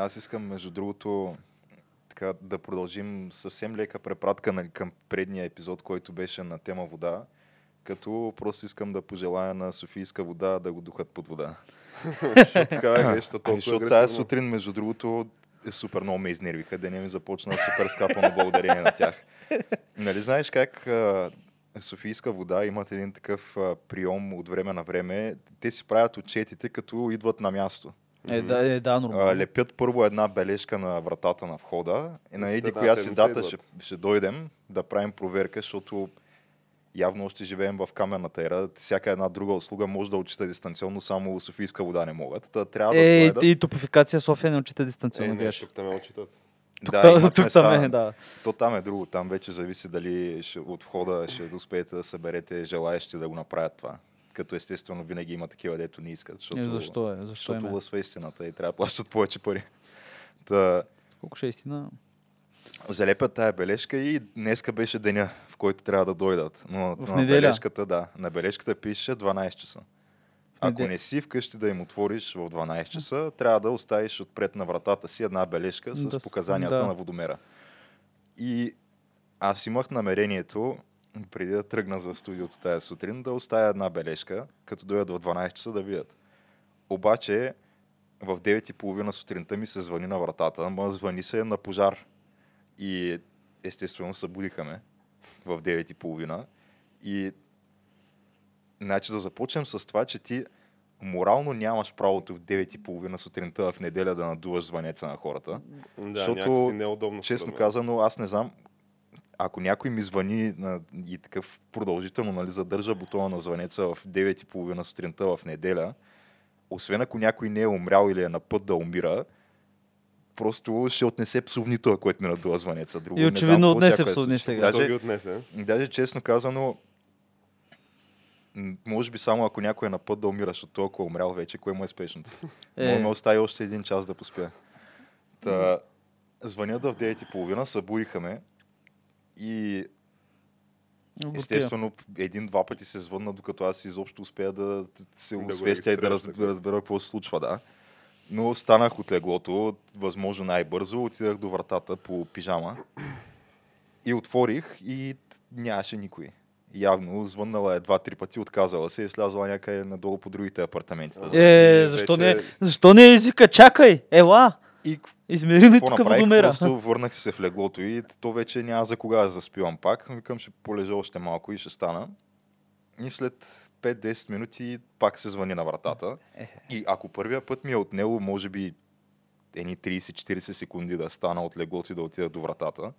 Аз искам, между другото, така, да продължим съвсем лека препратка нали, към предния епизод, който беше на тема вода. Като просто искам да пожелая на Софийска вода да го духат под вода. Така е, нещо Ами, толкова защото тази сутрин, между другото, е супер много ме изнервиха. Деня ми започна супер скапано благодарение на тях. Нали знаеш как а, Софийска вода имат един такъв а, прием от време на време. Те си правят отчетите, като идват на място. Е, да, е, да, нормално. лепят първо една бележка на вратата на входа и на еди коя си дата ще, ще дойдем да правим проверка, защото явно още живеем в каменната ера. Всяка една друга услуга може да отчита дистанционно, само Софийска вода не могат. Та, трябва да Е, и, дойдат. и топофикация София не отчита Е, дистанционно, не, гледаш. тук там отчитат. Тук, Да, та- тук там е, да. То там е друго. Там вече зависи дали ще, от входа ще успеете да съберете желаящи да го направят това. Като естествено винаги има такива, дето не искат. Защото, Е, защо е? Защо Защото е? лъсва истината и трябва да плащат повече пари. Та, Колко ще е истина? залепят тая бележка и днеска беше деня, в който трябва да дойдат. Но В на неделя? бележката, да, на бележката пише 12 часа. Ако не си вкъщи да им отвориш в 12 часа, трябва да оставиш отпред на вратата си една бележка с Да с- показанията да. на водомера. И аз имах намерението, преди да тръгна за студиото тази сутрин, да оставя една бележка, като дойдат в 12 часа да видят. Обаче в 9.30 сутринта ми се звъни на вратата, ама звъни се на пожар. И естествено събудиха ме в 9.30. И значи да започнем с това, че ти морално нямаш правото в 9.30 сутринта в неделя да надуваш звънеца на хората. Да, Защото, неудобно. Честно казано, аз не знам, ако някой ми звъни на, и такъв продължително нали, задържа бутона на звънеца в 9.30 сутринта в неделя, освен ако някой не е умрял или е на път да умира, просто ще отнесе псовнито, който ми надува звънеца. Друго И очевидно знам отнесе да псовни сега. Даже, отнесе? даже честно казано, може би само ако някой е на път да умира, защото той ако е умрял вече, кое му е спешното? Е. Може ме остави още един час да поспя. Та, звънят в 9.30, събудиха ме и естествено един-два пъти се звънна, докато аз изобщо успея да се освестя и да, разбера какво се случва, да. Но станах от леглото, възможно най-бързо, отидах до вратата по пижама и отворих и нямаше никой. Явно звъннала е два-три пъти, отказала се и е слязала някъде надолу по другите апартаменти. Е, защо вече- не, защо не извика, чакай, ела, И измери ми тук водомера. Просто върнах се в леглото и то вече няма за кога да заспивам пак. Викам, ще полежа още малко и ще стана. И след 5-10 минути пак се звъни на вратата. И ако първия път ми е отнело, може би, едни 30-40 секунди да стана от леглото и да отида до вратата,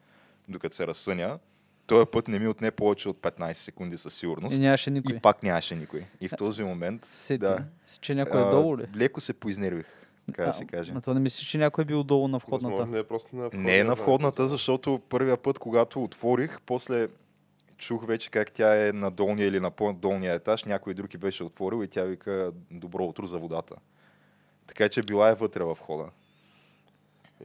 докато се разсъня, този път не ми отне повече от 15 секунди със сигурност. И нямаше никой. И пак нямаше никой. И в този момент, Сети, да, че някой е долу ли? леко се поизнервих, така да се каже. А, то не мислиш, че някой е бил долу на входната? Възможно е просто на входната. Не е на входната, защото първия път, когато отворих, после чух вече как тя е на долния или на по-долния етаж, някой друг беше отворил и тя вика добро утро за водата. Така че била е вътре в входа.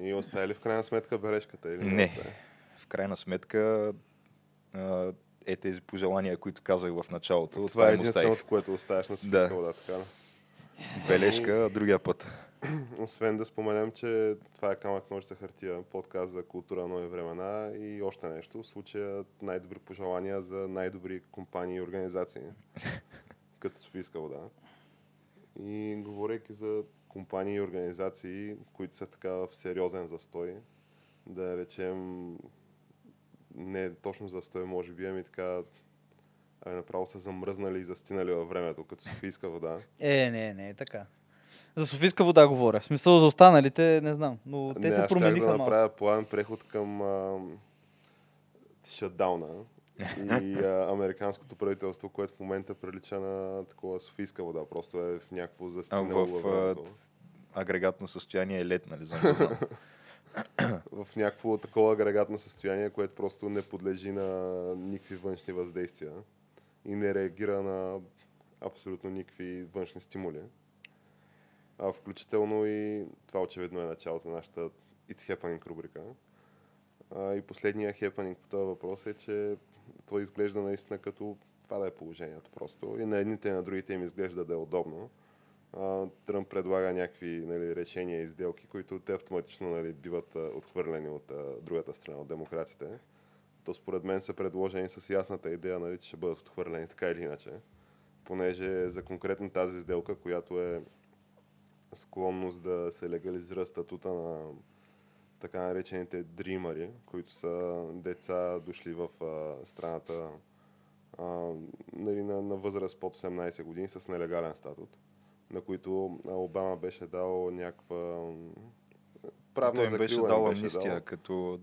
И остави ли в крайна сметка бележката? Или Не. остави? В крайна сметка е тези пожелания, които казах в началото. Това е им оставих. единственото, което оставяш на Софийска Да. вода, така? Бележка, другия път. Освен да споменем, че това е камък ножица хартия, подкаст за култура нови времена и още нещо. В случая най-добри пожелания за най-добри компании и организации, като Софийска вода. И говорейки за компании и организации, които са така в сериозен застой, да речем не точно застой, може би, ами така направо са замръзнали и застинали във времето, като Софийска вода. Е, не, не е така. За Софийска вода говоря. В смисъл за останалите не знам. Но те не, се промениха да направя плавен преход към а, шатдауна и а, американското правителство, което в момента прилича на такова Софийска вода. Просто е в някакво застинало в времето. агрегатно състояние е лед, нали? За не знам. В някакво такова агрегатно състояние, което просто не подлежи на никакви външни въздействия и не реагира на абсолютно никакви външни стимули. А включително и това очевидно е началото на нашата It's Happening рубрика. А, и последния happening по този въпрос е, че той изглежда наистина като това да е положението просто. И на едните и на другите им изглежда да е удобно. Тръмп предлага някакви нали, решения и сделки, които те автоматично нали, биват отхвърлени от а, другата страна, от демократите. То според мен са предложени с ясната идея, нали, че ще бъдат отхвърлени така или иначе. Понеже за конкретно тази сделка, която е склонност да се легализира статута на така наречените дримари, които са деца дошли в а, страната а, нали, на, на възраст под 18 години с нелегален статут, на които Обама беше дал някаква правна им беше закрила, дал амнистия, дал. като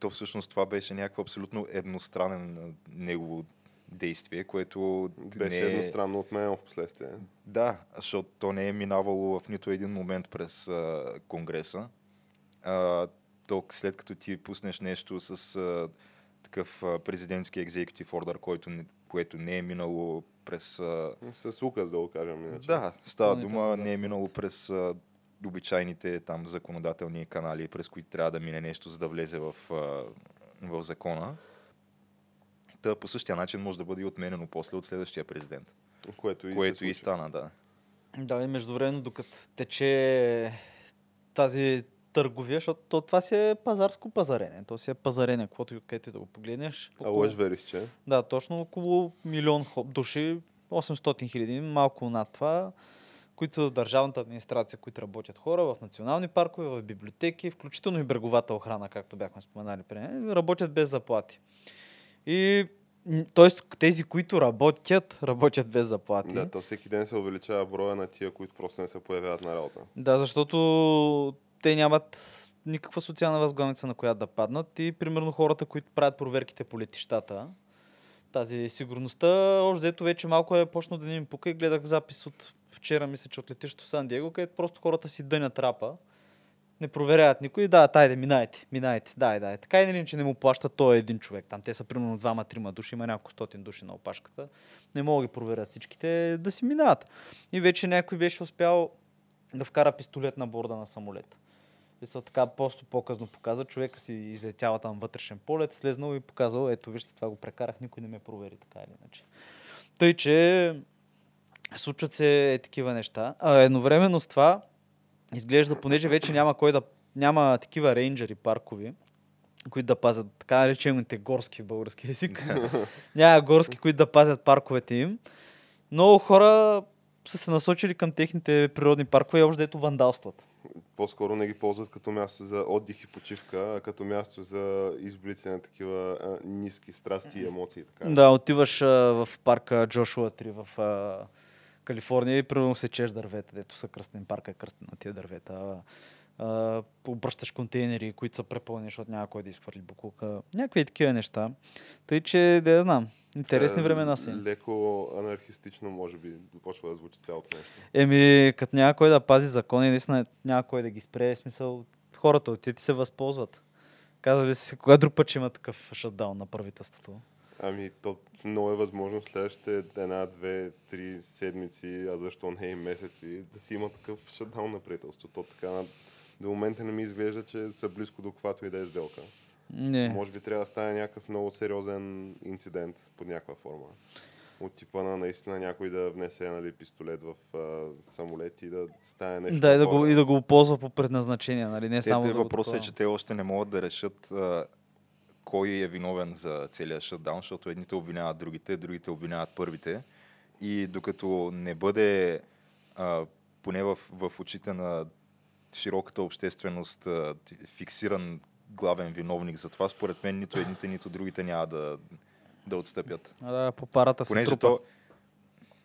то всъщност това беше някакво абсолютно едностранен негово действие, което Беше не е... едностранно отменено в последствие. Да, защото то не е минавало в нито един момент през а, Конгреса. А, то след като ти пуснеш нещо с а, такъв а, президентски екзекутив ордер, който не, което не е минало през... А, С указ, да го кажем иначе. да, става Изпълнителен дума, не е минало през а, обичайните там законодателни канали, през които трябва да мине нещо, за да влезе в, а, в закона. Та по същия начин може да бъде и отменено после от следващия президент. Което и, което се и стана, да. Да, и междувременно, докато тече тази търговия, защото то, това си е пазарско пазарене. То си е пазарене, каквото и където и да го погледнеш. А лъж вериш, че? Да, точно около милион души, 800 хиляди, малко над това, които са в държавната администрация, които работят хора в национални паркове, в библиотеки, включително и бреговата охрана, както бяхме споменали преди, работят без заплати. И т.е. тези, които работят, работят без заплати. Да, то всеки ден се увеличава броя на тия, които просто не се появяват на работа. Да, защото те нямат никаква социална възглавница, на която да паднат. И примерно хората, които правят проверките по летищата, тази сигурността, още дето вече малко е почнал да не им пука и гледах запис от вчера, мисля, че от летището Сан Диего, където просто хората си дънят рапа, не проверяват никой, да, тайде, минайте, минайте, дай, дай. Така и не, че не му плащат той един човек. Там те са примерно двама-трима души, има няколко стотин души на опашката. Не могат да ги проверят всичките, да си минават. И вече някой беше успял да вкара пистолет на борда на самолета. И са така просто по-късно показа, човека си излетява там вътрешен полет, слезнал и показал, ето вижте, това го прекарах, никой не ме провери, така или иначе. Тъй, че случват се е такива неща. А едновременно с това изглежда, понеже вече няма кой да няма такива рейнджери паркови, които да пазят така наречените горски в български език. няма горски, които да пазят парковете им. Много хора са се насочили към техните природни паркове и още дето вандалстват. По-скоро не ги ползват като място за отдих и почивка, а като място за изблици на такива а, ниски страсти и емоции. Така. Да, отиваш а, в парка Джошуа 3 в а, Калифорния и примерно сечеш дървета, дето са кръстен парка, е кръстен на тия дървета. А, обръщаш контейнери, които са препълнени, защото няма кой да изхвърли буклука. Някакви такива неща. Тъй, че да я знам. Интересни Е, времена си. Леко анархистично, може би, започва да звучи цялото нещо. Еми, като няма кой да пази закони, наистина няма кой да ги спре. В смисъл, хората отиват и се възползват. Казали си, кога друг път ще има такъв шатдаун на правителството? Ами, то много е възможно в следващите една, две, три седмици, а защо не и месеци, да си има такъв шатдаун на правителството. То така на... до момента не ми изглежда, че са близко до каквато и да е сделка. Не. Може би трябва да стане някакъв много сериозен инцидент под някаква форма. От типа на наистина някой да внесе нали, пистолет в а, самолет и да стане нещо. Да, и да, го, и да го ползва по предназначение, нали? Не Те, само те да въпросът е, че те още не могат да решат а, кой е виновен за целия шатдаун, защото едните обвиняват другите, другите обвиняват първите. И докато не бъде а, поне в, в очите на широката общественост а, фиксиран главен виновник за това, според мен нито едните, нито другите няма да, да отстъпят. А, да, по парата се трупа. то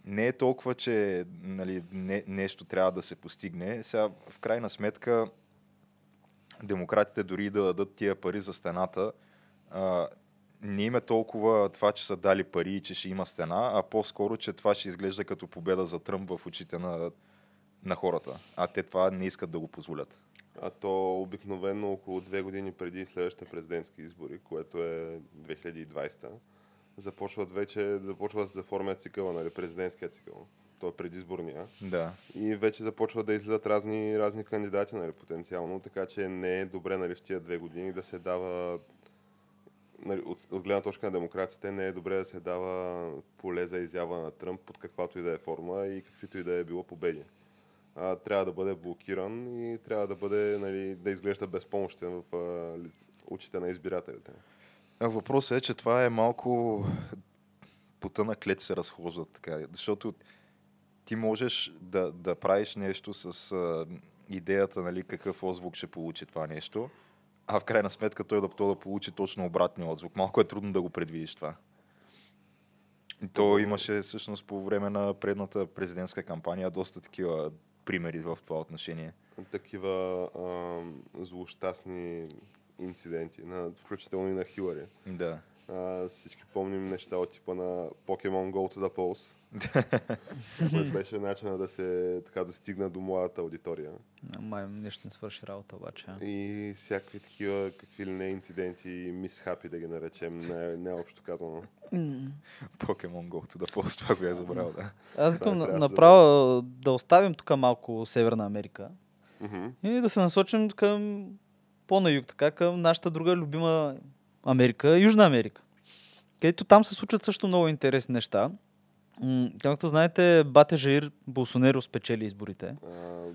не е толкова, че нали, не, нещо трябва да се постигне. Сега, в крайна сметка, демократите дори да дадат тия пари за стената, а, не има толкова това, че са дали пари и че ще има стена, а по-скоро, че това ще изглежда като победа за Тръмп в очите на, на хората. А те това не искат да го позволят. А то обикновено около две години преди следващите президентски избори, което е 2020, започват вече, започва да се заформя цикъла, нали, президентския цикъл. Той е предизборния. Да. И вече започват да излизат разни, разни кандидати, нали, потенциално, така че не е добре нали, в тия две години да се дава нали, от, от гледна точка на демокрацията не е добре да се дава поле за изява на Тръмп под каквато и да е форма и каквито и да е било победи. А, трябва да бъде блокиран и трябва да бъде, нали, да изглежда безпомощен в а, очите на избирателите. Въпросът е, че това е малко пота на клет се разхождат така, защото ти можеш да, да правиш нещо с а, идеята, нали, какъв отзвук ще получи това нещо, а в крайна сметка той да, то да получи точно обратния отзвук. Малко е трудно да го предвидиш това. И то имаше всъщност по време на предната президентска кампания доста такива примери в това отношение. Такива а, злощастни инциденти, на, включително и на Хилари. Да. А, всички помним неща от типа на Pokemon Go to the Polls. Което беше начина да се така достигна до младата аудитория. Май нещо не свърши работа обаче. а. И всякакви такива, какви ли не инциденти и мисхапи да ги наречем, не, не общо казано. Pokemon Go the Post, това го е забрал, да. Аз искам да се направо да оставим тук малко Северна Америка и да се насочим към по-на юг, така към нашата друга любима Америка, Южна Америка. Където там се случват също много интересни неща. Както знаете, Бате Жаир Болсонеро спечели изборите. А,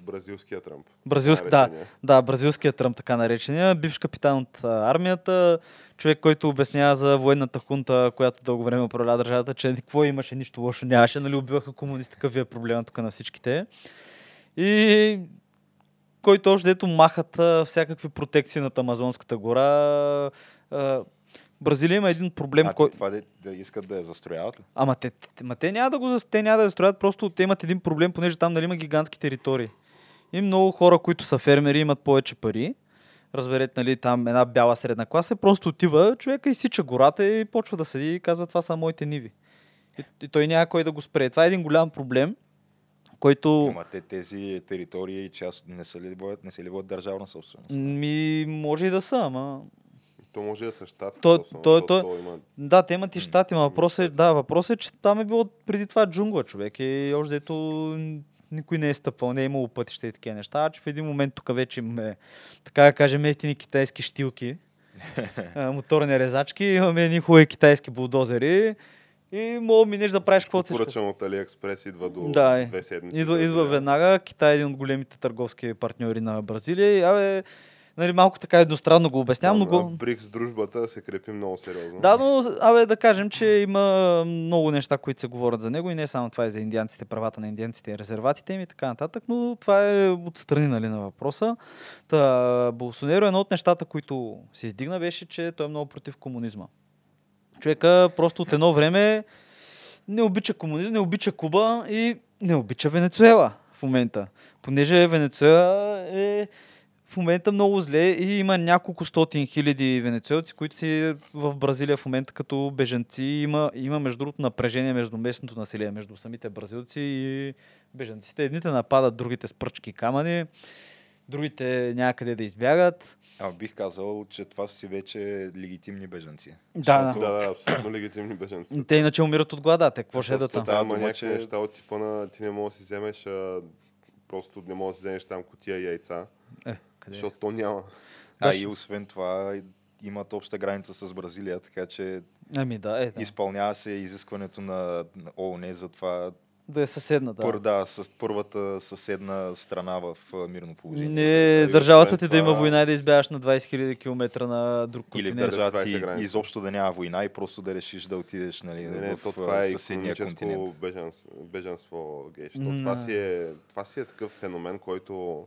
бразилския Тръмп. Бразилски, да, да, бразилският Тръмп, така наречения, бивш капитан от армията, човек, който обяснява за военната хунта, която дълго време управлява държавата, че какво имаше, нищо лошо нямаше, нали, убиваха комунисти, такъв ви е проблема тук на всичките. И който още дето махат всякакви протекции над Амазонската гора. Бразилия има един проблем, а който... ти това да, да искат да я застрояват ли? Ама те, те, ма те няма да го те няма да я строят, просто те имат един проблем, понеже там нали, има гигантски територии. И много хора, които са фермери, имат повече пари. Разберете, нали, там една бяла средна класа, просто отива, човека изсича гората и почва да седи и казва, това са моите ниви. И, и той няма кой да го спре. Това е един голям проблем, който Ама те тези територии част не са ли бъдат, не са ли бъдат държавна собственост? ми може и да са, ама... То може да са щатски Той- собственост, той- защото той- има Да, те имат и щати, но въпросът е, да, въпросът е, че там е било преди това джунгла, човек. И още дето никой не е стъпвал, не е имало пътища и такива неща, а че в един момент тук вече имаме, така да кажем, ефтини китайски штилки, а, моторни резачки, имаме едни хубави китайски булдозери и мога минеш да правиш каквото си искаш. поръчан от Алиекспрес, идва до Да, две седмици. Идва, идва веднага. Китай е един от големите търговски партньори на Бразилия. И, абе, нали, малко така едностранно го обяснявам, но Там, а, го... БРИКС дружбата се крепи много сериозно. Да, но абе, да кажем, че има много неща, които се говорят за него и не само това е за индианците, правата на индианците и резерватите им и така нататък, но това е отстрани нали, на въпроса. Та, Болсонеро, едно от нещата, които се издигна, беше, че той е много против комунизма. Човека просто от едно време не обича комунизъм, не обича Куба и не обича Венецуела в момента. Понеже Венецуела е в момента много зле и има няколко стотин хиляди венецуелци, които си в Бразилия в момента като бежанци. Има, има между другото напрежение между местното население, между самите бразилци и бежанците. Едните нападат другите с пръчки камъни, другите някъде да избягат. А бих казал, че това си вече легитимни бежанци. Да, Защото- Да, да, абсолютно легитимни бежанци. Те иначе умират от глада. Те какво ще Там дума, има някакви неща от типа на ти не можеш да си вземеш а, просто не можеш да си вземеш там котия яйца, Е, къде? защото то няма. А Да, и освен това имат обща граница с Бразилия, така че Ами да, е, да. изпълнява се изискването на на ООН за това да е съседна, да. пър, да, с първата съседна страна в мирно положение. Не, И държавата освен ти да има това- война и да избягаш на 20 000 км на друг Или континент. държава 20 ти граница. изобщо да няма война и просто да решиш да отидеш нали, Не, не, в то това е съседния континент. бежанство, бежанство гей. То М, това, да. си е, това си е такъв феномен, който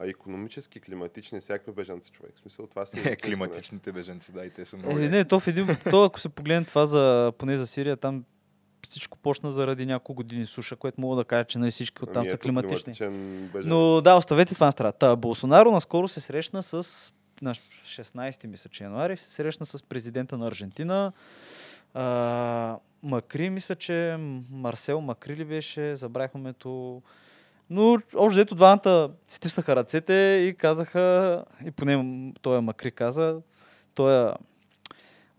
а, економически, климатични, всякакви бежанци човек. В смисъл, това си е истинско Климатичните бежанци, да, и те са много. Е, не, то в един, то ако се погледне това за, поне за Сирия, там всичко почна заради няколко години суша, което мога да кажа, че нали всички оттам Ами са климатични. Но да, оставете това на страна. Та, Болсонаро наскоро се срещна с на 16 мисля, че януари, се срещна с президента на Аржентина. А, Макри, мисля, че Марсел Макри ли беше, забравих името. Но общо взето двамата стиснаха ръцете и казаха, и поне той Макри каза, той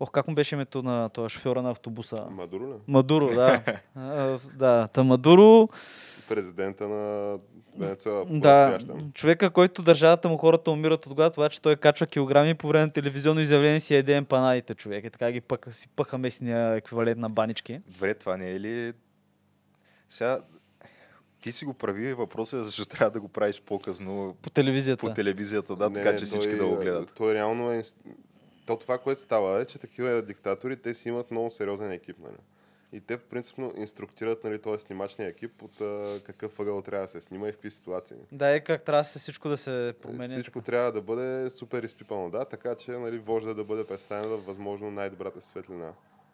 Ох, как му беше името на този шофьора на автобуса? Мадуро ли? Мадуро, да. А, да, та Мадуро, Президента на Венецуела. да, човека, който държавата му хората умират от глад, това, че той качва килограми по време на телевизионно изявление си еде емпанадите, човек. И така ги пъка, си пъха местния еквивалент на банички. Добре, това не е ли... Сега, ти си го прави, въпросът е защо трябва да го правиш по-късно По телевизията. по телевизията, да, Не, така не, че всички да го гледат. Той реално е... То това, което става е, че такива диктатори, те си имат много сериозен екип, нали? И те принципно инструктират нали, този снимачния екип от а, какъв ъгъл трябва да се снима и в какви ситуации. Да, е как трябва да се всичко да се промени. Всичко трябва да бъде супер изпипано, да, така че нали, вожда да бъде представен в възможно най-добрата светлина.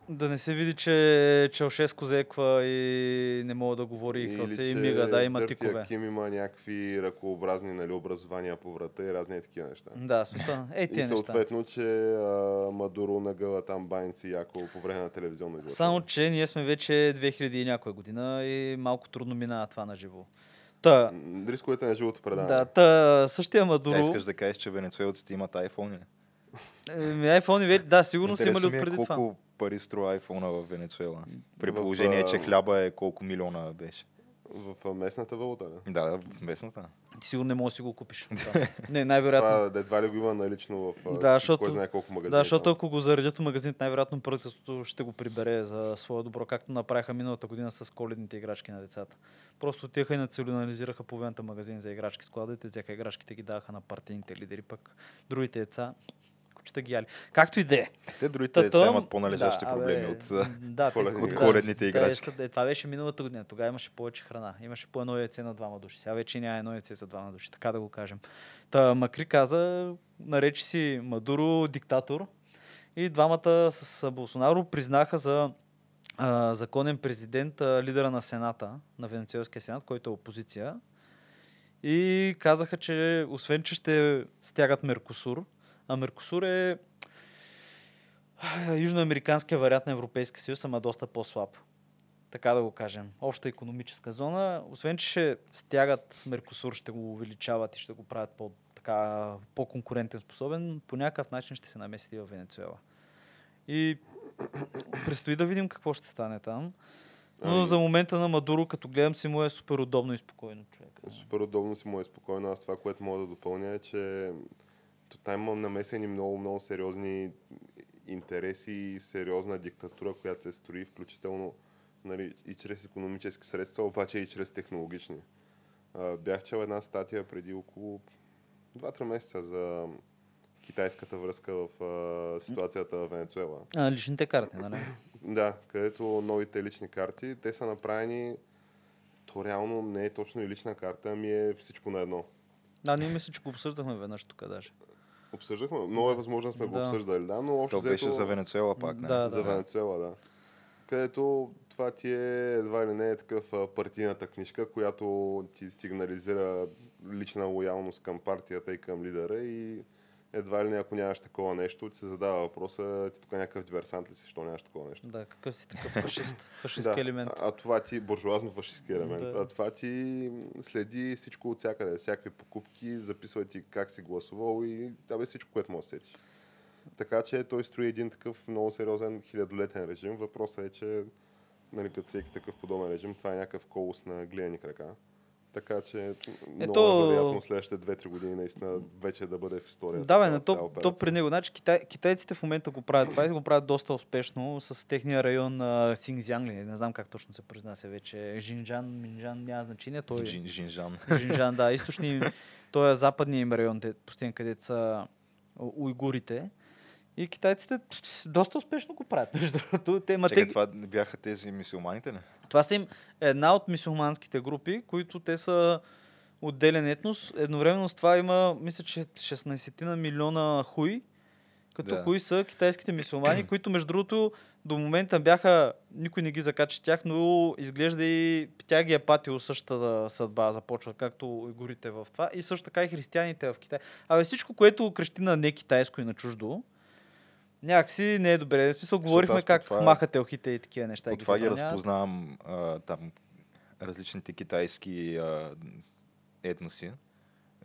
Да не се види, че Чаушеско зеква и не мога да говори и хълце и мига, да, има Дърти тикове. Аким има някакви ръкообразни нали, образования по врата и разни такива неща. Да, смисъл. Ей, И тия неща. съответно, че а, Мадуро нагъла там баници яко по време на телевизионно излъчване. Само, че ние сме вече 2000 и някоя година и малко трудно минава това на живо. Та, Рисковете на живото предаване. да, та, същия Тя Мадуро, искаш да кажеш, че венецуелците имат iPhone ли? Еми, iPhone вече, да, сигурно са имали е отпреди това. Пари струва iPhone в Венецуела. При В, положение, че хляба е колко милиона беше. В местната валута, да. Да, да, в местната. Ти сигурно не можеш да си го купиш. Да. Не, най-вероятно. Това да едва ли го има налично в Да, защото- кой знае колко магазини. Да, защото там. ако го заредят в магазините, най-вероятно правителството ще го прибере за свое добро, както направиха миналата година с коледните играчки на децата. Просто отиха и национализираха половината магазин за играчки складите, взеха играчките ги даваха на партийните лидери, пък другите деца кучета ги яли. Както и да е. Те другите Та деца то- имат по-належащи да, абе, проблеми от... а, да, играчки. да, коледните те играчки. е, това беше миналата година. Тогава имаше повече храна. Имаше по едно яйце на двама души. Сега вече няма едно яйце за двама души, така да го кажем. Та Макри каза, наречи си Мадуро диктатор и двамата с Болсонаро признаха за а, законен президент а, лидера на Сената, на Венецуелския сенат, който е опозиция. И казаха, че освен, че ще стягат Меркосур, а Меркосур е южноамериканския вариант на Европейския съюз, ама доста по-слаб. Така да го кажем. Обща економическа зона. Освен, че ще стягат Меркосур, ще го увеличават и ще го правят по, така, по-конкурентен способен, по някакъв начин ще се намесят и в Венецуела. И предстои да видим какво ще стане там. Но Ами- за момента на Мадуро, като гледам си му е супер удобно и спокойно човек. Супер удобно си му е спокойно. Аз това, което мога да допълня е, че то там има намесени много, много сериозни интереси и сериозна диктатура, която се строи включително нали, и чрез економически средства, обаче и чрез технологични. А, бях чел една статия преди около 2-3 месеца за китайската връзка в а, ситуацията в Венецуела. А, личните карти, нали? Да, където новите лични карти, те са направени, то реално не е точно и лична карта, ами е всичко на едно. Да, ние мисля, че го обсъждахме веднъж тук даже. Обсъждахме, много е възможно да сме го Да. обсъждали, да, но общо То беше взето за Венецуела пак, не? Да, за Венецуела, да. Където това ти е едва ли не е такъв партийната книжка, която ти сигнализира лична лоялност към партията и към лидера и едва ли не ако нямаш такова нещо, ти се задава въпроса, ти тук някакъв диверсант ли си, що нямаш такова нещо. Да, какъв си такъв фашист, фашистски елемент. А, а това ти, буржуазно фашистски елемент, Да. а това ти следи всичко от всякъде, всякакви покупки, записва ти как си гласувал и това е всичко, което можеш да сетиш. Така че той строи един такъв много сериозен хилядолетен режим. Въпросът е, че нали, като всеки такъв подобен режим, това е някакъв колос на гледани крака. Така че много Ето- е вероятно следващите 2-3 години наистина вече да бъде в историята. Да, бе, на то, то при него. Значи, китай, китайците в момента го правят това и го правят доста успешно с техния район Сингзянг, не знам как точно се произнася вече. Жинджан, Минджан, няма значение. Той... Джин, Жинжан. Жинджан, да, източни, той е западния им район, те, пустин, където са уйгурите. И китайците доста успешно го правят, между другото. Те, ма, Чакай, те, това бяха тези мисиоманите ли? това са им една от мисулманските групи, които те са отделен етнос. Едновременно с това има, мисля, че 16 на милиона хуи, като Да. хуи са китайските мисулмани, които между другото до момента бяха, никой не ги закача тях, но изглежда и тя ги е патил същата съдба, започва както и горите в това. И също така и християните в Китай. Абе всичко, което крещи на не китайско и на чуждо, някакси не е добре. В смисъл, говорихме как това- махат елхите и такива неща. ги това ги разпознавам а, там различните китайски а, етноси.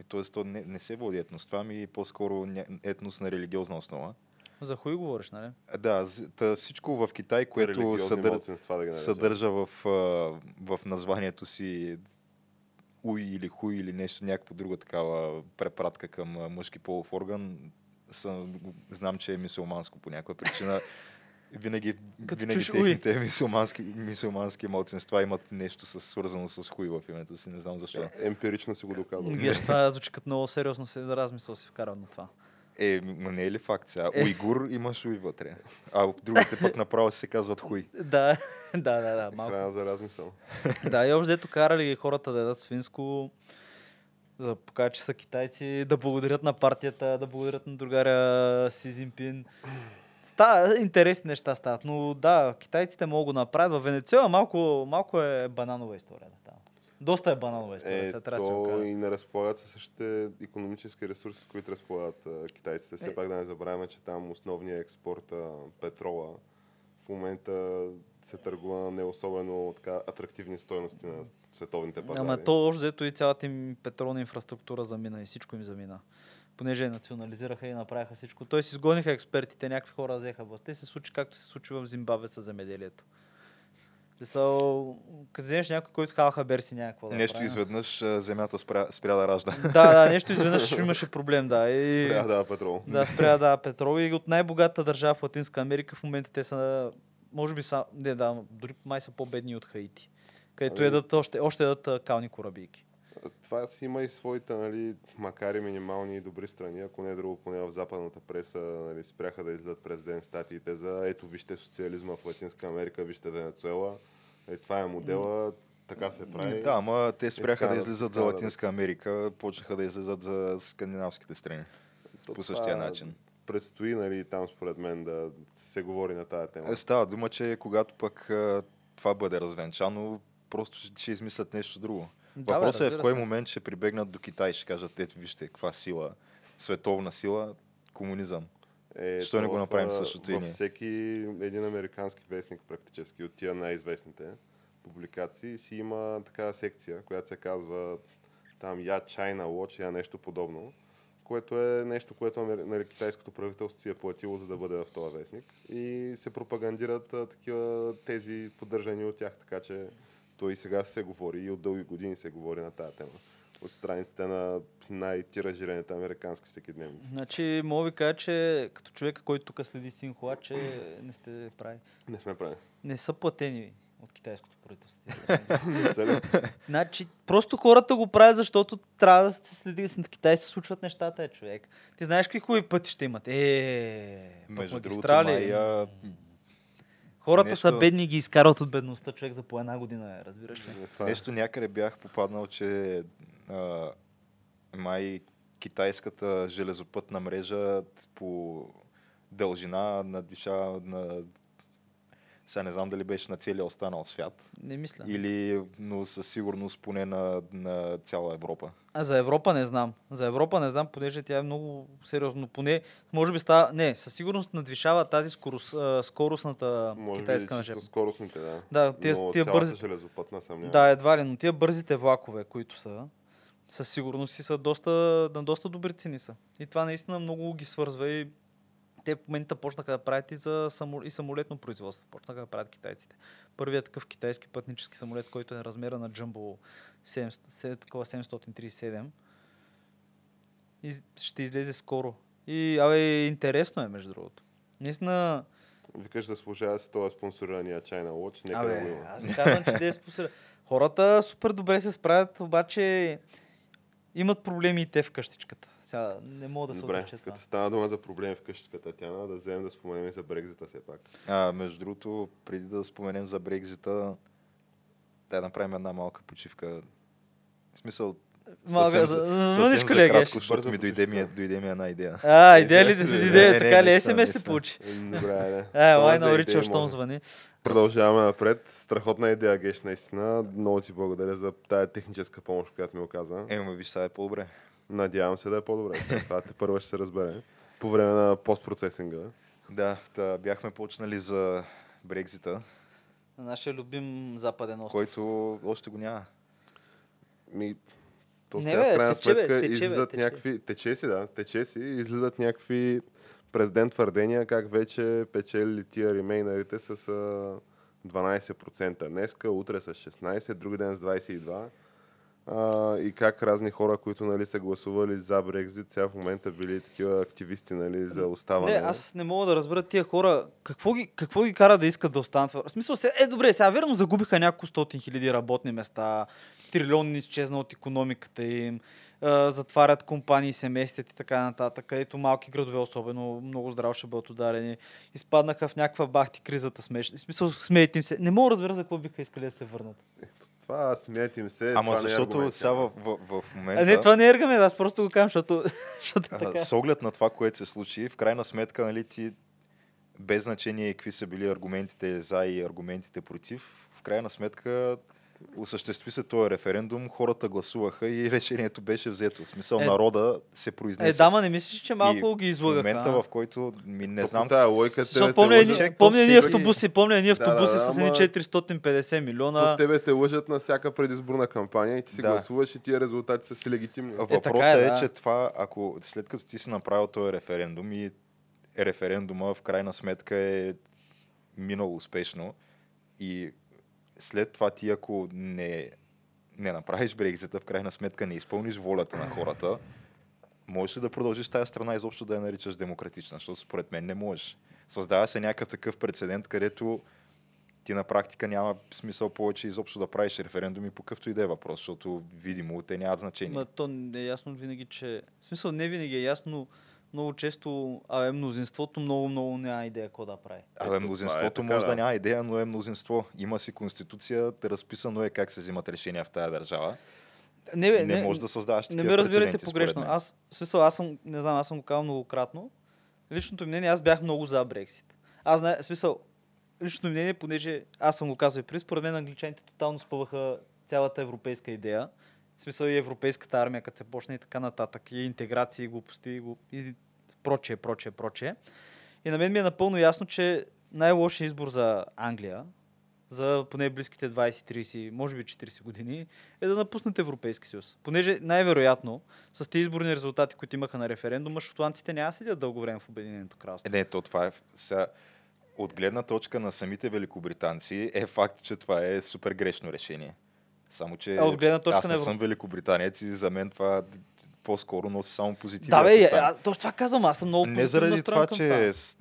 Тоест, то не, не се води етнос. Това ми е по-скоро етнос на религиозна основа. За хуй говориш, нали? Да, та всичко в Китай, което съдър... да съдържа в, в названието си уй или хуй или нещо, някаква друга такава препратка към мъжки полов орган, съм, знам, че е мисулманско по някаква причина. Винаги, винаги техните мисулмански, мисулмански малцинства имат нещо с, свързано с хуй в името си, не знам защо. Емпирично си го доказвам. Геш, това звучи като много сериозно се размисъл си вкарал на това. Е, не е ли факт сега? Е. Уйгур имаш уй вътре. А другите пък направо се казват хуй. Да, да, да, да, малко. Края за размисъл. Да, и общо карали хората да ядат свинско, за да покажат, че са китайци, да благодарят на партията, да благодарят на другаря Си Зинпин. Ста, интересни неща стават, но да, китайците могат да го направят. В Венецуела малко, малко е бананова история. Да. Доста е бананова история, Е, то и не разполагат със същите економически ресурси, с които разполагат а, китайците. Все Е. пак да не забравяме, че там основният експорт а, петрола в момента се търгува на не особено така, атрактивни стойности на световните пазари. Ама то още дето и цялата им петролна инфраструктура замина и всичко им замина. Понеже национализираха и направиха всичко. Той си изгониха експертите, някакви хора взеха власт. Те се случи както се случи в Зимбабве с земеделието. Мисъл, като вземеш някой, който халха берси някакво. Да Нещо прави. изведнъж земята спря, спря да ражда. Да, да, нещо изведнъж имаше проблем, да. И... Трябва да петрол. Да, спря да петрол и от най-богата държава в Латинска Америка в момента те са, може би са, не да, дори май са по-бедни от Хаити. Където Ами- едат още, още едат кални корабийки. Това си има и своите, нали, макар и минимални и добри страни, ако не е друго, поне в западната преса нали, спряха да излизат през ден статиите за ето вижте социализма в Латинска Америка, вижте Венецуела. Е, това е модела, така се прави. Да, ама те спряха така да излизат за Латинска Америка, почнаха да излизат за скандинавските страни. То По същия това начин. Предстои, нали, там според мен да се говори на тази тема. Е, Става дума, че когато пък а, това бъде развенчано, просто ще, ще измислят нещо друго. Да, бе, Въпросът е в кой се. момент ще прибегнат до Китай и ще кажат, ето вижте каква сила, световна сила, комунизъм. Е, Що не го направим същото и Във ние? всеки един американски вестник практически, от тия най-известните публикации, си има такава секция, която се казва там я China Watch, я нещо подобно, което е нещо, което нали, китайското правителство си е платило, за да бъде в този вестник. И се пропагандират а, такива тези поддържани от тях, така че той и сега се говори и от дълги години се говори на тази тема. От страниците на най-тиражираните американски всекидневници. Значи, мога ви кажа, че като човека, който тук следи Синхуа, че не сте прави. Не сме прави. Не са платени от китайското правителство. Значи, просто хората го правят, защото трябва да се следи. В Китай се случват нещата, е, човек. Ти знаеш какви хубави пъти ще имат? Е, Между другото, магистрали. май, а, Хората нещо- са бедни и ги изкарват от бедността, човек, за по една година, разбираш ли? Това. Нещо някъде бях попаднал, че а, май китайската железопътна мрежа по дължина надвишава на... Сега не знам дали беше на целия останал свят. Не мисля. Или, но със сигурност поне на, на цяла Европа. А за Европа не знам. За Европа не знам, понеже тя е много сериозно. Поне, може би става... Не, със сигурност надвишава тази скорост, а, скоростната Може китайска би чисто скоростните, да. Да, тия, Но тия цялата бързи... железопътна съм няма. Да, едва ли, но тия бързите влакове, които са, със сигурност си са доста, на доста добри цени са. И това наистина много ги свързва и те в момента почнаха да правят и, за само, и самолетно производство. Почнаха да правят китайците. Първият такъв китайски пътнически самолет, който е размера на Jumbo 7, се- такова 737, из, ще излезе скоро. И, абе, интересно е, между другото. Наистина, Викаш, заслужава си това спонсорирания China Watch, нека да го Абе, има. аз казвам, че да е способен. Хората супер добре се справят, обаче имат проблеми и те в къщичката. Сега не мога да се Добре, отрече това. като стана дума за проблеми в къщичката, Тяна, да вземем да споменем и за Брекзита все пак. А, между другото, преди да споменем за Брекзита, да направим една малка почивка. В смисъл, Малка, съвсем, за- за, мъничко съвсем ли е, за кратко, Геш? защото ми дойде ми, дойде ми една идея. А, идея ли? Идея, така ли? СМС се получи. Е, Добре, айде. Е, Това лай за на идеи Ричард, щом звъни. Продължаваме напред. Страхотна идея, Геш, наистина. Много ти благодаря за тая техническа помощ, която ми оказа. Е, ма виж, сега е по-добре. Надявам се да е по-добре. Това те първо ще се разбере. По време на постпроцесинга. Да, да, бяхме почнали за Брекзита, На нашия любим западен остров. който още го няма. Ми, то Не, сега бе, в крайна тече, бе, сметка тече, излизат тече. някакви... Тече си, да. Тече си. Излизат някакви президент твърдения как вече печели тия ремейнерите с а, 12%. Днеска, утре с 16%, други ден с 22%. А, и как разни хора, които нали, са гласували за Брекзит, сега в момента били такива активисти нали, за оставане. Не, аз не мога да разбера тия хора, какво ги, какво ги кара да искат да останат. В смисъл, се, е добре, сега верно загубиха няколко стотин хиляди работни места, трилион изчезна от економиката им, затварят компании, се местят и така нататък, където малки градове особено много здраво ще бъдат ударени. Изпаднаха в някаква бахти кризата смешна. В смисъл, смеете им се. Не мога да разбера за какво биха искали да се върнат. Това смеят им се. Ама това не е защото аргумент, сега в, в, в момента... А, не, това не е аргумент, аз просто го казвам, защото, защото А, така. С оглед на това, което се случи, в крайна сметка, нали, ти, без значение какви са били аргументите за и аргументите против, в крайна сметка осъществи се този референдум, хората гласуваха и решението беше взето. В смисъл, Е, народа се произнесе. Е, дама, не мислиш, че малко И ги В излъгаха? момента, а? в който ми, не знам... логика Защото тебе помня, едни, лъжат. всеки- автобуси, помня едни Да, да, автобуси да, с едни ама- 450 милиона. То тебе те лъжат на всяка предизборна кампания и ти си Да. гласуваш и тия резултати са си легитимни. Въпросът така е, е, да. че това, ако след като ти си направил този референдум и референдума в крайна сметка е минал успешно и след това ти ако не, не направиш Брекзита, в крайна сметка не изпълниш волята на хората, можеш ли да продължиш тази страна изобщо да я наричаш демократична, защото според мен не можеш. Създава се някакъв такъв прецедент, където ти на практика няма смисъл повече изобщо да правиш референдуми по какъвто и да е въпрос, защото видимо те нямат значение. Ма то не е ясно винаги, че... В смисъл, не винаги е ясно, но много често а, е мнозинството много, много няма идея какво да прави. Абе, мнозинството е така, може да. да. няма идея, но е мнозинство. Има си конституция, разписано е как се взимат решения в тази държава. Не, бе, Не, може да създаваш Не ме разбирайте погрешно. Аз, смисъл, аз съм, не знам, аз съм го казал многократно. Личното ми мнение, аз бях много за Брексит. Аз знае, смисъл, личното мнение, понеже аз съм го казал и преди, според мен англичаните тотално спъваха цялата европейска идея. В смисъл и европейската армия, като се почне и така нататък. И интеграции, и глупости, и, глуп... и прочее, прочее, прочее. И на мен ми е напълно ясно, че най-лошият избор за Англия, за поне близките 20-30, може би 40 години, е да напуснат Европейски съюз. Понеже най-вероятно с тези изборни резултати, които имаха на референдума, шотландците няма седят дълго време в Обединеното кралство. Е, не, то това е... Сега, от гледна точка на самите великобританци е факт, че това е супер грешно решение. Само, че А от гледна точка аз не съм великобританец и за мен това по-скоро носи само позитиви. Да, бе, е, а, точно това казвам, аз съм много Не заради това, към че с-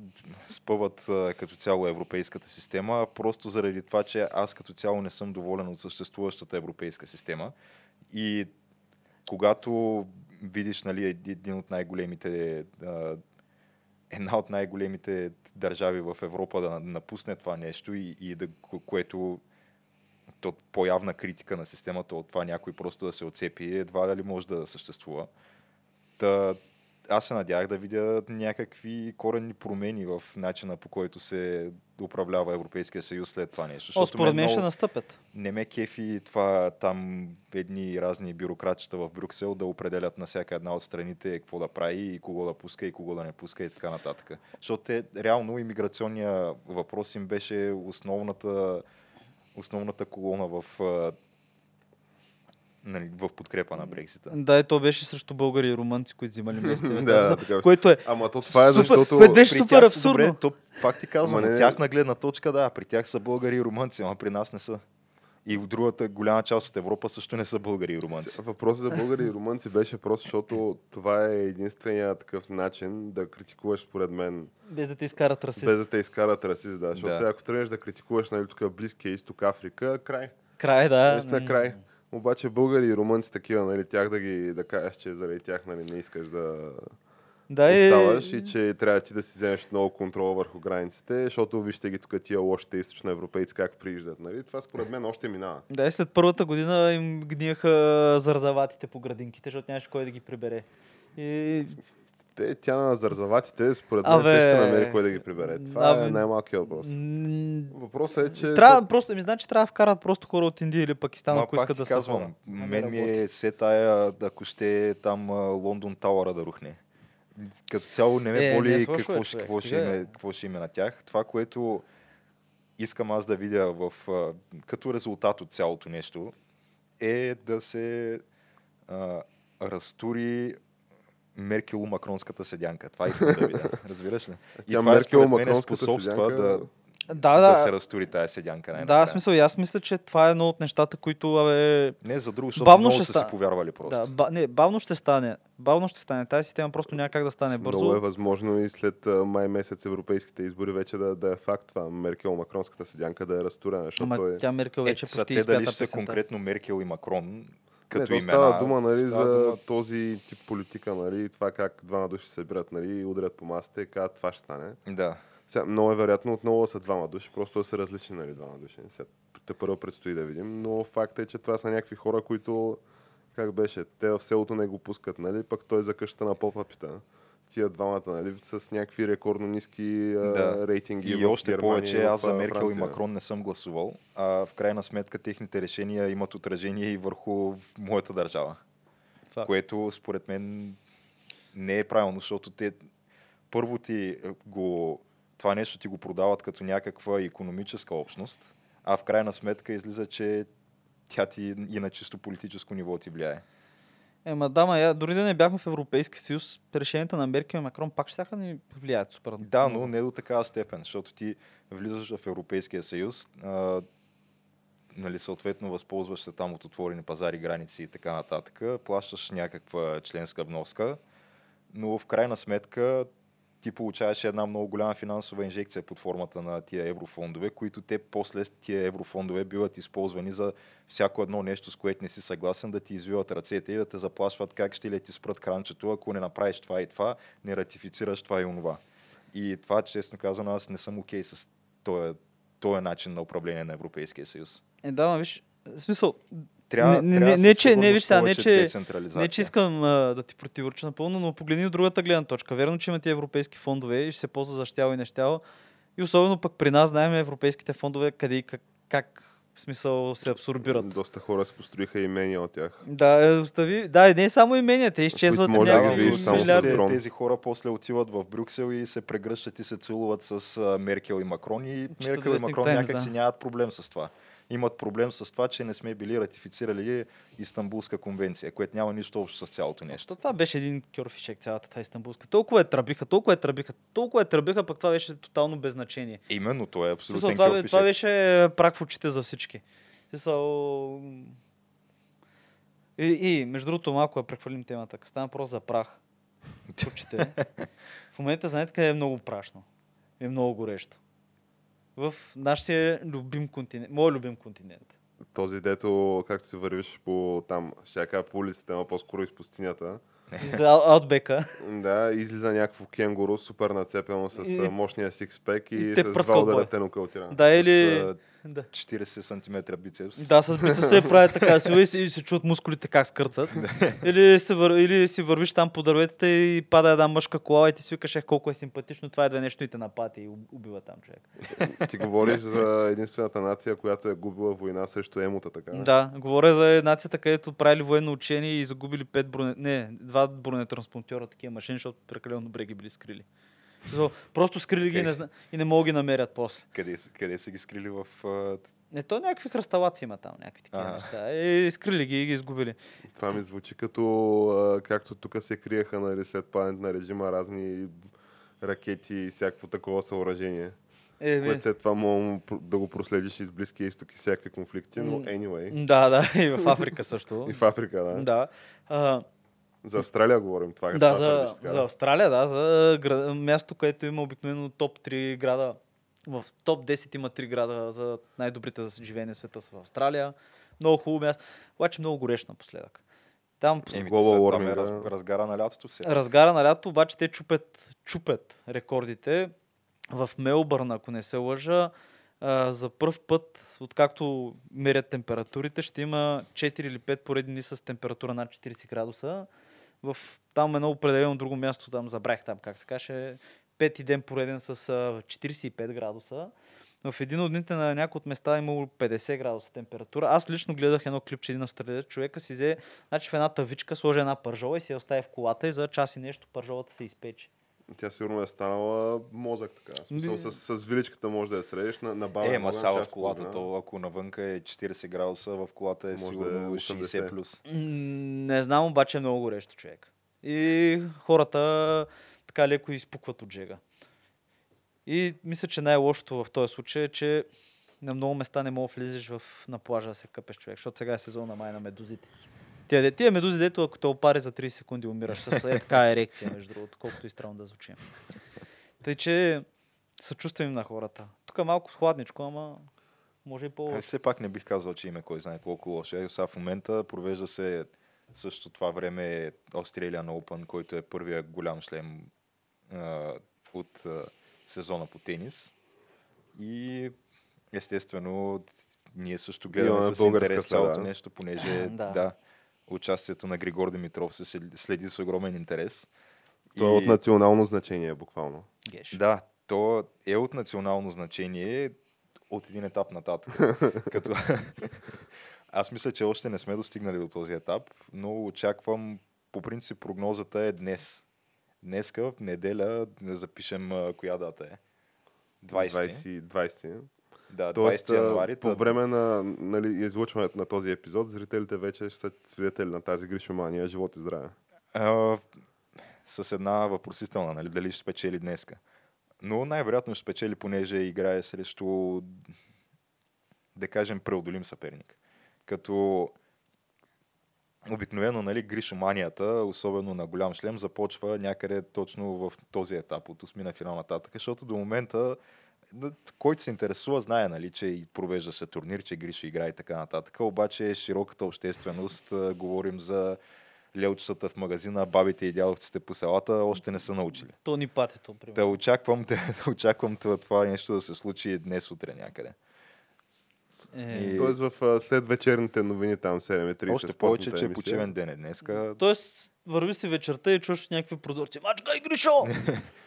спъват а, като цяло европейската система, а просто заради това, че аз като цяло не съм доволен от съществуващата европейска система. И когато видиш нали, еди- един от най-големите, а, една от най-големите държави в Европа да напусне това нещо и, и да, ко- което то по-явна критика на системата от това някой просто да се отцепи, едва дали може да съществува. Та, аз се надях да видя някакви коренни промени в начина по който се управлява Европейския съюз след това нещо. О, според мен ще настъпят. не ме кефи това там едни разни бюрократчета в Брюксел да определят на всяка една от страните какво да прави и кого да пуска и кого да не пуска и така нататък. Защото те, реално иммиграционния въпрос им беше основната, основната колона в, а, нали, в подкрепа на Брексита. Да, и то беше срещу българи и румънци, които взимали места. Да, За- което е Ама то това е Супер, защото... което беше При супер тях са абсурдно. Добре, то, пак ти казвам, от тяхна гледна точка, да, при тях са българи и румънци, ама при нас не са. И в другата голяма част от Европа също не са българи и румънци. Въпросът за българи и румънци беше просто, защото това е единствения такъв начин да критикуваш, според мен, без да те изкарат расист. без да те изкарат расист. Да. Защото Да. сега, ако тръгнеш да критикуваш нали, тук Близкия изток, Африка, край. Край, да. Наистина край. Обаче българи и румънци такива, нали, тях да ги да кажеш, че заради тях нали, не искаш да Да, е... оставаш и че трябва ти да си вземеш много контрол върху границите, защото вижте ги тук тия лошите източно европейци как прииждат. Нали? Това според мен още минава. Да, и след първата година им гниеха зарзаватите по градинките, защото нямаше кой да ги прибере. И Те, тя на зарзаватите, според мен, Абе, ще се намери кой да ги прибере. Това абе, е най-малкият въпрос. Въпросът е, че... трябва, просто, ми значи трябва да вкарат просто хора от Индия или Пакистан, Ма ако искат да са казвам, мен ми е се тая, ако ще там а, Лондон Тауъра да рухне. Като цяло не ме Е, не е боли лошо, какво, е, ще, човек, какво, ще има, е. какво ще има на тях. Това, което искам аз да видя в, като резултат от цялото нещо, е да се а, разтури Меркело-макронската седянка. Това искам да видя. Разбираш ли? И Тя това е, според мен Меркел-макронската способства седянка- да, Да, да, да. се разтури тази седянка. Да, най-накрая. в смисъл, аз мисля, че това е едно от нещата, които, абе, Не, за друго, защото Бавно много ще са ста- си повярвали просто. да, ба, не, бавно ще стане. Бавно ще стане. Тази система просто няма как да стане бързо. Много е възможно и след а, май месец европейските избори вече да, да е факт това. Меркел-макронската седянка да е разтурена, защото Ама той е... тя Меркел Е, вече сега почти те дали ще са конкретно Меркел и Макрон, Не, като то имена. става дума нали, става за дума- този тип политика, нали, това как двама души се събират нали, и удрят по и казват това ще стане. Да. Сега, много е вероятно отново са двама души, просто са различни нали, двама души. Сега, те първо предстои да видим, но факт е, че това са някакви хора, които, как беше, те в селото не го пускат, нали, пък той за къщата на попапита. Тия двамата, нали, с някакви рекордно ниски а, Да. рейтинги. И в още Германия повече и аз за Меркел и Франция. Макрон не съм гласувал, а в крайна сметка техните решения имат отражение и върху моята държава. Факт. Което според мен не е правилно, защото те първо ти го, това нещо ти го продават като някаква економическа общност, а в крайна сметка излиза, че тя ти и на чисто политическо ниво ти влияе. Ема да, ма, я, дори да не бяхме в Европейски съюз, решенията на Меркел и Макрон пак ще ни влияят супер. Да, но не до такава степен, защото ти влизаш в Европейския съюз, а, нали, съответно възползваш се там от отворени пазари, граници и така нататък, плащаш някаква членска вноска, но в крайна сметка ти получаваш една много голяма финансова инжекция под формата на тия еврофондове, които те после тия еврофондове биват използвани за всяко едно нещо, с което не си съгласен, да ти извиват ръцете и да те заплашват как ще ли ти спрат кранчето, ако не направиш това и това, не ратифицираш това и онова. И това, честно казано, аз не съм окей с този, този начин на управление на Европейския съюз. Е, да, виж, в смисъл, Трябва, Не- не- трябва не- не, че- не, виж сега, не, че- не че искам а, да ти противореча напълно, но погледни от другата гледна точка. Верно, че имате европейски фондове и ще се ползва за щяло и нещяло. И особено пък при нас знаем европейските фондове къде и как, как в смисъл се абсорбират. Доста хора се построиха имения от тях. Да, е, остави. Да, не само имения, те изчезват може да ги някакви видиш само с милиарди. дрон. тези хора после отиват в Брюксел и се прегръщат и се целуват с Меркел и Макрон и Меркел и Макрон някак си да. нямат проблем с това. Имат проблем с това, че не сме били ратифицирали Истанбулска конвенция, което няма нищо общо с цялото нещо. То това беше един кьорфишек, цялата тази истанбулска. Толкова е тръбиха, толкова е тръбиха, толкова е тръбиха, пък това беше тотално без значение. Именно, то е Смисъл, това, това беше прак в очите за всички. И, и, между другото, малко я прехвърлим темата. Като стана просто за прах очите. в момента знаете къде е много прашно. Е много горещо. В нашия любим континент. Мой любим континент. Този дето, както се вървиш по там, ще кажа по улиците, ама по-скоро из пустинята. За Ау- Аутбека. Да, излиза някакво кенгуру, супер нацепено с И- мощния сикспек и, и с два удара тенокалтира. Да, С, или... а, Да. 40 см бицепс. Да, с бицепс се прави така сила и се, и се чуят мускулите как скърцат. или, се вър, или си вървиш там по дърветата и пада една мъжка кола и ти свикаш ех колко е симпатично, това едва нещо и те напати и уб- убива там човек. Ти говориш за единствената нация, която е губила война срещу емота, така? Да, говоря за нацията, където правили военно учение и загубили пет броне... Не, два бронетранспортьора такива машини, защото прекалено добре ги били скрили. Просто скрили ги и не, и не могат да ги намерят после. Къде, къде са ги скрили в... Не, то някакви хръсталаци има там, някакви такива неща. И скрили ги и ги изгубили. Това ми звучи като, както тук се криеха нали, след падането на режима разни ракети и всякакво такова съоръжение. Е, Което след това мога да го проследиш из Близкия изток и всякакви конфликти, но anyway. Да, да, и в Африка също. И в Африка, да. Да. А, За Австралия говорим това. да, това за, така, за да. Австралия, да, за град, място, което има обикновено топ 3 града. В топ 10 има 3 града за най-добрите за живеене в света са в Австралия. Много хубаво място. Обаче много горещо напоследък. Там Еми, са- там е warming, раз, да. разгара на лятото се. разгара на лято, обаче те чупят, чупят рекордите. В Мелбърн, ако не се лъжа, а, за първ път, откакто мерят температурите, ще има 4 или 5 поредни дни с температура над 40 градуса. В там едно определено друго място, там забрах там как се каже, пети ден пореден с а, 45 градуса. В един от дните на някои от места е имало 50 градуса температура. Аз лично гледах едно клипче един австралиец. Човека си взе значи в една тавичка, сложи една пържола и си я остави в колата и за час и нещо пържолата се изпече. Тя сигурно е станала мозък така. Смисъл, Ми- с, с виличката може да я средиш на, на баба. Е, ма са в колата, то ако навънка е 40 градуса, в колата е Може да е сигурно 80. 60 плюс. Не знам, обаче е много горещо човек. И хората така леко изпукват от жега. И мисля, че най-лошото в този случай е, че на много места не мога да влизаш в, на плажа да се къпеш човек, защото сега е сезона май на медузите. Тия, тия медузи, дето ако те опари за 30 секунди умираш с е така ерекция, между другото, колкото и странно да звучи. Тъй, че съчувствам на хората. Тук е малко хладничко, ама може и по... Е, все пак не бих казал, че има кой знае колко лошо. Е, сега в момента провежда се също това време Australian Open, който е първия голям шлем а, от а, сезона по тенис. И естествено ние също гледаме Имаме с интерес цялото нещо, понеже Да. да. Участието на Григор Димитров се следи- с огромен интерес. То е от национално значение, буквално. Геш. Да, то е от национално значение от един етап нататък. Като... Аз мисля, че още не сме достигнали до този етап, но очаквам, по принцип, прогнозата е днес. Днеска, в неделя, да запишем а, коя дата е. 20. 20. 20. Да, Тоест, 20 януари. по време на нали, излъчването на този епизод, зрителите вече ще са свидетели на тази гришомания. Живот и здраве. А, с една въпросителна, нали, дали ще спечели днеска. Но най-вероятно ще спечели, понеже играе срещу, да кажем, преодолим съперник. Като обикновено, нали, гришоманията, особено на голям шлем, започва някъде точно в този етап, от осмина финал нататък, защото до момента който се интересува, знае, нали, че и провежда се турнир, че Гришо играе и така нататък. Обаче широката общественост, говорим за лелчетата в магазина, бабите и дядовците по селата, още не са научили. То ни патито, Да примерно. очаквам, да, очаквам това, това нещо да се случи днес утре някъде. Е, И- Тоест в след вечерните новини там 7.30. Още повече, че е почивен ден е днеска. Тоест, върви си вечерта и чуш някакви прозорци. Мачка и Гришо!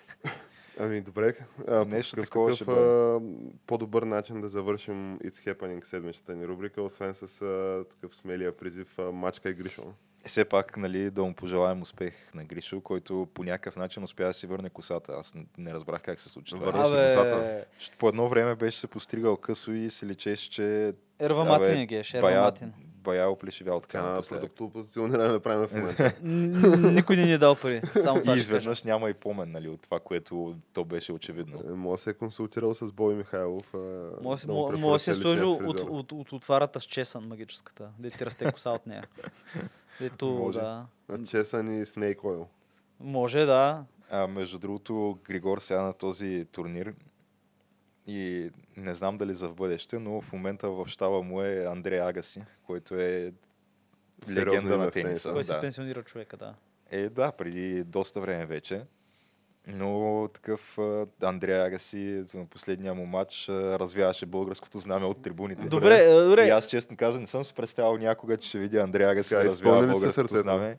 Ами добре. А, Нещо такова какъв, ще а, по-добър начин да завършим It's Happening седмичната ни рубрика, освен с а, такъв смелия призив а, Мачка и Гришо. Все пак, нали, да му пожелаем успех на Гришо, който по някакъв начин успя да си върне косата. Аз не- разбрах как се случи това. Върна се косата. По едно време беше се постригал късо и се личеше, че Ерва Матин е геш, Ерва Матин. Бая оплешивял така напоследък. продуктово позициониране правим в момента. Никой не ни е дал пари. Само това И изведнъж няма и помен нали, от това, което то беше очевидно. Е, Може да се е консултирал с Бой Михайлов. а, Може да си е сложил от, от, от, отварата с чесън магическата. Да ти расте коса от нея. Дето, Може. да. А, Чесън и Snake Oil. Може, да. А, между другото, Григор сега на този турнир и не знам дали за в бъдеще, но в момента в щаба му е Андрей Агаси, който е Сериозно легенда на тениса. тениса. Кой се Да. пенсионира човека, да. Е, да, преди доста време вече. Но такъв Андрея Агаси на последния му матч развяваше българското знаме от трибуните. Добре, добре. И аз честно казвам, не съм се представил някога, че ще видя Андрея Агаси да развява българското сърцето? знаме.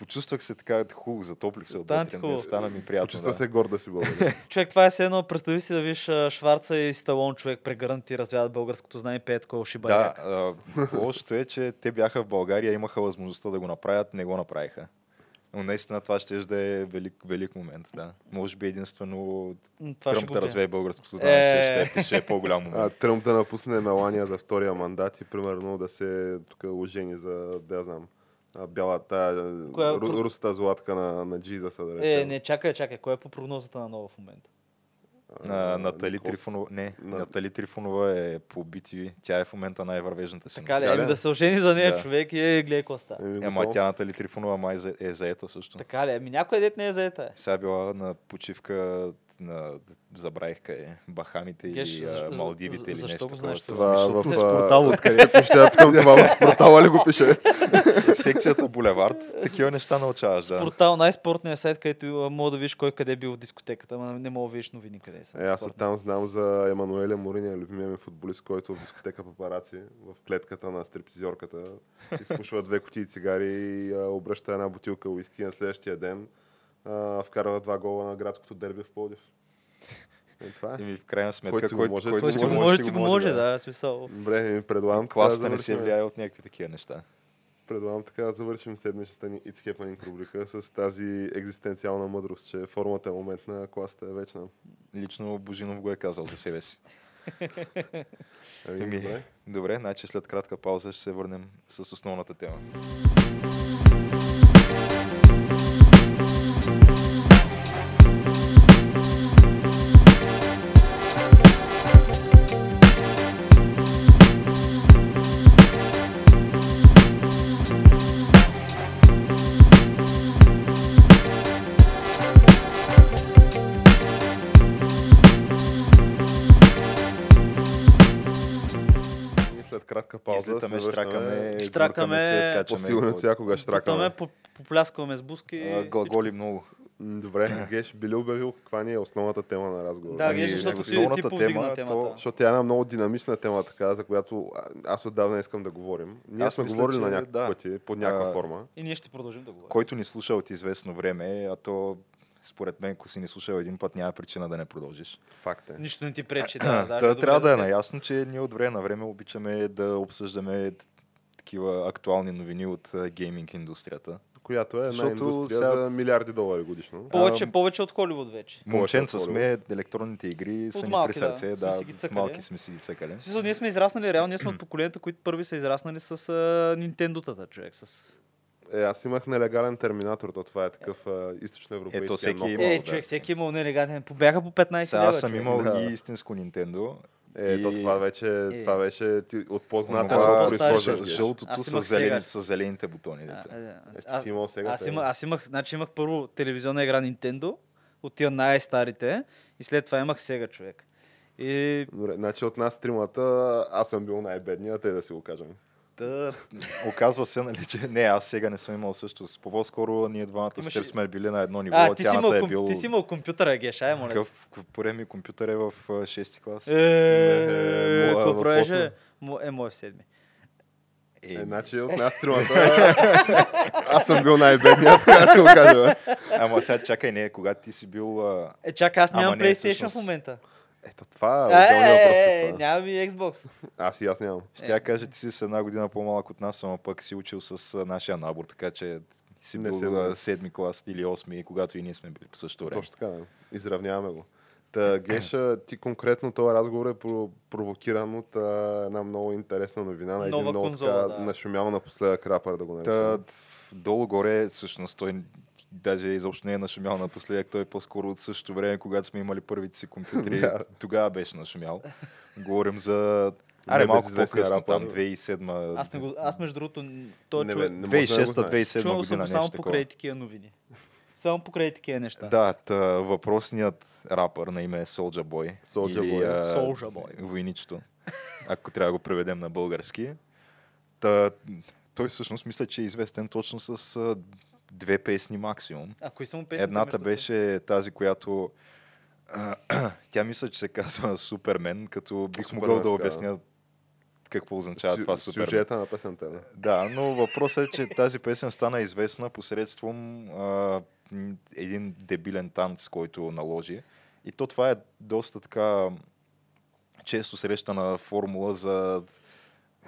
Почувствах се така хубаво, затоплих се Стана отвътре. хубаво. Стана ми приятно. Почувства да. се горда си благодаря. Човек, това е все едно. Представи си да виж а, Шварца и Сталон човек прегърнати развяват българското знание и пеят такова Да, шибаряк. а, лошото е, че те бяха в България, имаха възможността да го направят, не го направиха. Но наистина това ще да е велик, велик момент, да. Може би единствено Това Тръмп да развее българското знание, Е. ще, ще, ще е по-голям момент. А, Тръмп да напусне Мелания за втория мандат и примерно да се тук ожени за, да я знам, бялата, Коя- ру, русата златка на, на Джизаса, да речем. Е, не, чакай, чакай. Кой е по прогнозата на нова в момента? На, Натали Никол- Трифонова, не, На- Натали Трифонова е по BTV. Тя е в момента най-вървежната си. Така ли? Еми да се ожени за нея Да. човек и е, гледай какво става. Еми, Ама готово. тя Натали Трифонова май за- е заета също. Така ли? Ами някой дет не е заета. е. Сега била на почивка на, забравих къде, е, Бахамите Геш, или защо- а, Малдивите за- или защо нещо го такова. знаеш С- Това в... е а, портал, откъде това в портала ли го пише? Секцията Булевард, такива неща научаваш, да. Портал, най-спортният сайт, където мога да видиш кой къде е бил в дискотеката, ама не мога да видиш новини къде са. Е, аз оттам знам за Емануеля Мориня, любимия ми футболист, който в дискотека папараци, в клетката на стриптизорката, изпушва две кутии цигари и обръща една бутилка уиски на следващия ден. А, вкарва два гола на градското дерби в Пловдив. И това е. И в крайна сметка, Който си който, може, който си си Който го може, си го може, да, смисъл. Добре, ми предлагам Класата да не се завършим- влияе от някакви такива неща. Предлагам така да завършим седмичната ни It's Happening рубрика с тази екзистенциална мъдрост, че формата е момент на класата е вечна. Лично Божинов го е казал за себе си. Ами, Еми, добре. Добре, значи след кратка пауза ще се върнем с основната тема. Штракаме, се, от всякога штракаме. по- попляскваме с буски. А, Глаголи много. Добре, Геш, би ли обявил каква ни е основната тема на разговора? Да, Ами, Геш, защото ти, основната ти повдигна тема, темата. то- Защото тя е една много динамична тема, така, за която аз отдавна искам да говорим. Ние Аз сме мисля, говорили че на някакви да. пъти, под някаква А, форма. И ние ще продължим да говорим. Който ни слуша от известно време, а то според мен, ако си ни слушал един път, няма причина да не продължиш. Факт е. Нищо не ти пречи, да. Добре трябва да е наясно, че ние от време на време обичаме да обсъждаме такива актуални новини от а, гейминг индустрията. Която е една Защото индустрия сега- за милиарди долари годишно. Повече, Ам, повече от Холивуд вече. Момченца сме, електронните игри са От ни малки, при да, сърце, сме да, си ги цъкали. малки сме си ги цъкали. Смисъл, ние сме израснали, реално ние сме от поколенията, които първи са израснали с а, Nintendo-тата, човек. С... Е, аз имах нелегален терминатор, то това е такъв а, източноевропейски. Ето, всеки много има. Е, човек, всеки е имал нелегатен. Бяха по 15 Сега лева, аз съм човек. имал Да. и истинско Нинтендо. Е, то и- това вече, Е. това беше от по-зната по-стари произхождаш. Жълтото с, зелени, с зелените бутони. А, дето. а, Е, си имал сега. Аз, има, аз имах, значи имах първо телевизионна игра Nintendo, от тия най-старите, и след това имах сега човек. И Добре, значи от нас тримата аз съм бил най-бедният, те да си го кажем. Та, оказва се, нали, че не, аз сега не съм имал също. С по-скоро ние двамата Имаш с теб сме били на едно ниво. а, ти си, имал, е бил... ти си имал компютъра, Геш, ай, моля. Какъв пореден ми компютър е в 6 клас? Е, Е. Мо- Е, мой в седми. Е, Е, значи от нас тримата аз съм бил най-бедният, така кажа. бе. Ама сега чакай, не, когато ти си бил... Е, чакай, аз нямам PlayStation в момента. Ето това е Е, отделният въпрос. е, е е, нямам и Xbox. Аз и аз нямам. Ще я кажа, ти си с една година по-малък от нас, ама пък си учил с а, нашия набор, така че си Не бил се седми клас или осми, когато и ние сме били по същото време. Точно така, да. изравняваме го. Та, Геша, ти конкретно този разговор е про- провокиран от а, една много интересна новина на един Нова много конзола, така да. нашумял напоследък рапър, да го наречем. Та, долу-горе, всъщност, той даже изобщо не е нашумял напоследък, той е по-скоро от същото време, когато сме имали първите си компютри. Да. Тогава беше нашумял. Говорим за... Аре, малко по-късно, рапър. там, 2007 Аз, не го, аз между другото, той Не, човек, бе, не може да не го знаеш. 2006-2007 чувал съм само покрай такива новини. Само покрай такива неща. Да, та, въпросният рапър на име е Soulja Boy. Soulja или, Boy. а, Soulja Boy. Войничето, ако трябва да го преведем на български. Та, той всъщност мисля, че е известен точно с две песни максимум. А кои са му песните? Едната между беше тази, която тя мисля, че се казва Супермен, като бих Супермен могъл да обясня какво означава Сю- това Супермен. Сюжета на песента. Да. Да, но въпросът е, че тази песен стана известна посредством а, един дебилен танц, който наложи. И то това е доста така често срещана формула за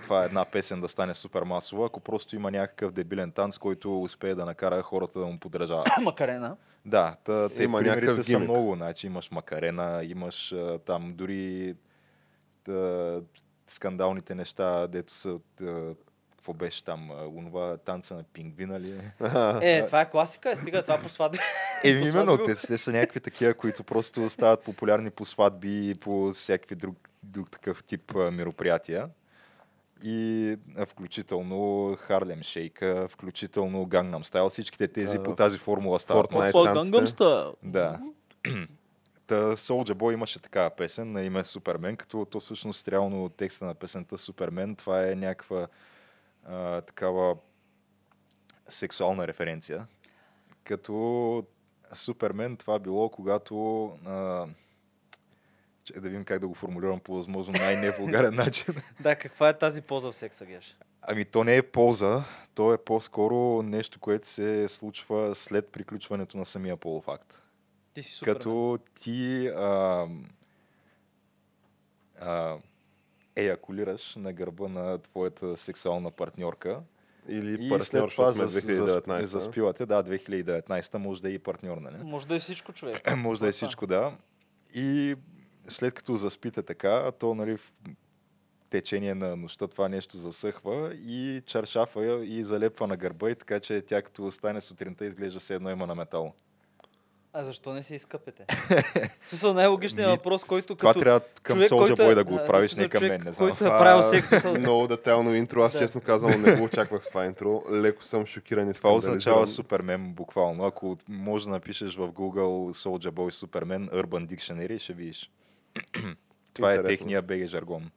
това е една песен да стане супер масова, ако просто има някакъв дебилен танц, който успее да накара хората да му подражават. Макарена. Да, та, те Има примерите са гимик. много. Значи, имаш Макарена, имаш а, там дори та, скандалните неща, дето са... Та, какво беше там? Онова танца на пингвина ли? е? Е, това е класика, е, стига това по сватби. Еми, По именно, те, те са някакви такива, които просто стават популярни по сватби и по всякакви друг, друг такъв тип мероприятия. И включително Харлем Шейка, включително Gangnam Style, всичките тези А, по тази формула стават танците. Gangnam Style. Да. Та Soulja Boy имаше такава песен на име Супермен, като то всъщност реално текста на песента Супермен, това е някаква а, такава сексуална референция. Като Супермен това било, когато а, че да видим как да го формулирам по възможно най-невулгарен начин. Да, каква е тази поза в секса, Геш? Ами то не е полза, то е по-скоро нещо, което се случва след приключването на самия полуфакт. Ти си супер. Като ти а, а, еякулираш на гърба на твоята сексуална партньорка Или и след партньор, това сме за, за, 2019. заспивате, да, 2019 може да е и партньор, нали? Може да е всичко, човек. може да е всичко, да. И след като заспите така, то нали, в течение на нощта това нещо засъхва и чаршафа я и залепва на гърба и така, че тя като стане сутринта изглежда се едно има на метал. А защо не се изкъпете? Смисъл най-логичният въпрос, който Това като... трябва към човек, който Boy е- да го отправиш, не към мен, не знам. който е правил секс, много детайлно интро. Аз честно казвам не го очаквах това интро. Леко съм шокиран и Това означава. Супермен буквално. Ако може да напишеш в Google Soulja Boy Супермен Urban Dictionary, ще видиш. Това е Интересно. техния беге жаргон.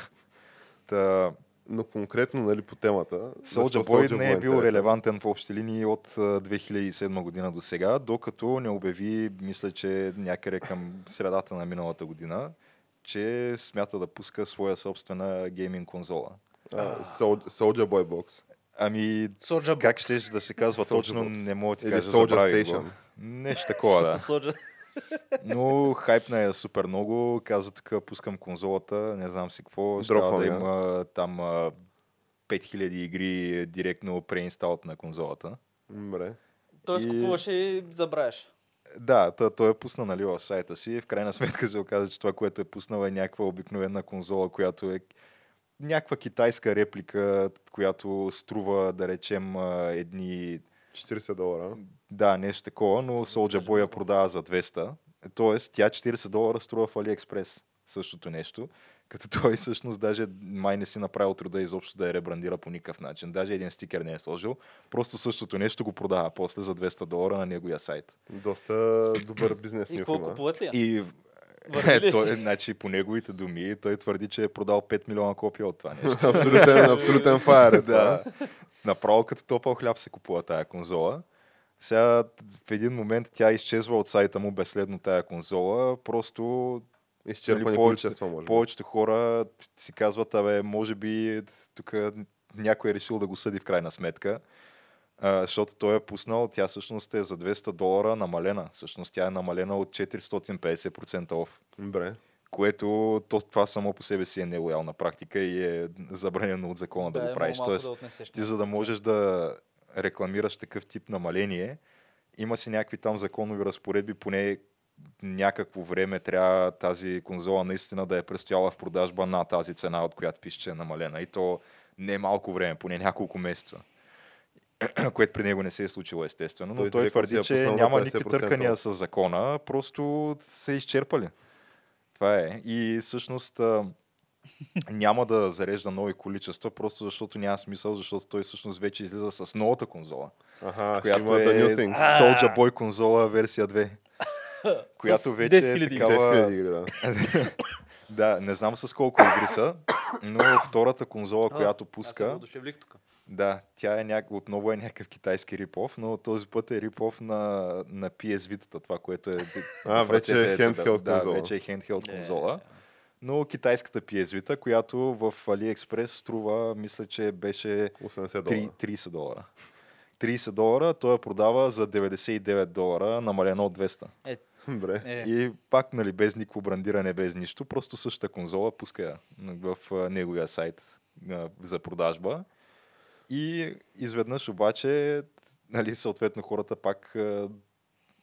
Та, Но конкретно нали, по темата. Soldier Boy Soulja не е бил интересен? релевантен в общи линии от а, 2007 година до сега, докато не обяви, мисля, че някъде към средата на миналата година, че смята да пуска своя собствена гейминг конзола. Sol- Soldier Boy Box. Ами, Soldier как ще да се казва Soldier точно, Box. не мога да ти кажа, Soldier Station. го. Нещо такова, да. Но хайпна е супер много. Каза тук, пускам конзолата, не знам си какво. Ще трябва да има там а, 5000 игри директно преинсталт на конзолата. Добре. Той И- купуваш и забравяш. Да, той, той е пусна нали, в сайта си. В крайна сметка се оказа, че това, което е пуснал е някаква обикновена конзола, която е някаква китайска реплика, която струва, да речем, едни 40 долара. Да, нещо такова, но Soldier Boy я продава за 200. Тоест, тя 40 долара струва в AliExpress. Същото нещо. Като той всъщност даже май не си направил труда изобщо да я ребрандира по никакъв начин. Даже един стикер не е сложил. Просто същото нещо го продава после за 200 долара на неговия сайт. Доста добър бизнес И какво има. купуват ли? И ли? той, значи, по неговите думи, той твърди, че е продал 5 милиона копия от това нещо. абсолютен, абсолютен фаер е да. Направо като топъл хляб се купува тая конзола. Сега в един момент тя изчезва от сайта му безследно тая конзола. Просто Изчерпани Нали, количества, може повечето хора си казват, абе, може би тук някой е решил да го съди в крайна сметка. А, защото той е пуснал, тя всъщност е за 200 долара намалена. Всъщност тя е намалена от 450% оф. Добре. Което то, това само по себе си е нелоялна практика и е забранено от закона да, е го много правиш. Тоест, да отнесеш ти за да можеш да рекламираш такъв тип намаление, има си някакви там законови разпоредби, поне някакво време трябва тази конзола наистина да е престояла в продажба на тази цена, от която пише, че е намалена. И то не е малко време, поне няколко месеца. Което при него не се е случило естествено, но Той той, твърди, че няма никакви 50% търкания с закона, просто се изчерпали. Това е. И всъщност няма да зарежда нови количества, просто защото няма смисъл, защото той всъщност вече излиза с новата конзола, Аха, която има е The New Thing. Soldier Boy конзола версия 2. която вече 10 е 000 такава... 10 000 игри, да. Да, не знам с колко игри са, но втората конзола, която Аз се пуска, да, тя е няк... отново е някакъв китайски рипов, но този път е рипов на, на PS Vita, това, което е... А, вече е за- handheld Да, конзола. вече е Е, конзола. Но китайската Vita, която в AliExpress струва, мисля, че беше 80 три- долара. 30 долара. 30 долара, той я продава за 99 долара, намалено от 200. Е, Добре. е. И пак, нали, без никакво брандиране, без нищо, просто същата конзола пуска я в неговия сайт за продажба. И изведнъж обаче, нали, съответно хората пак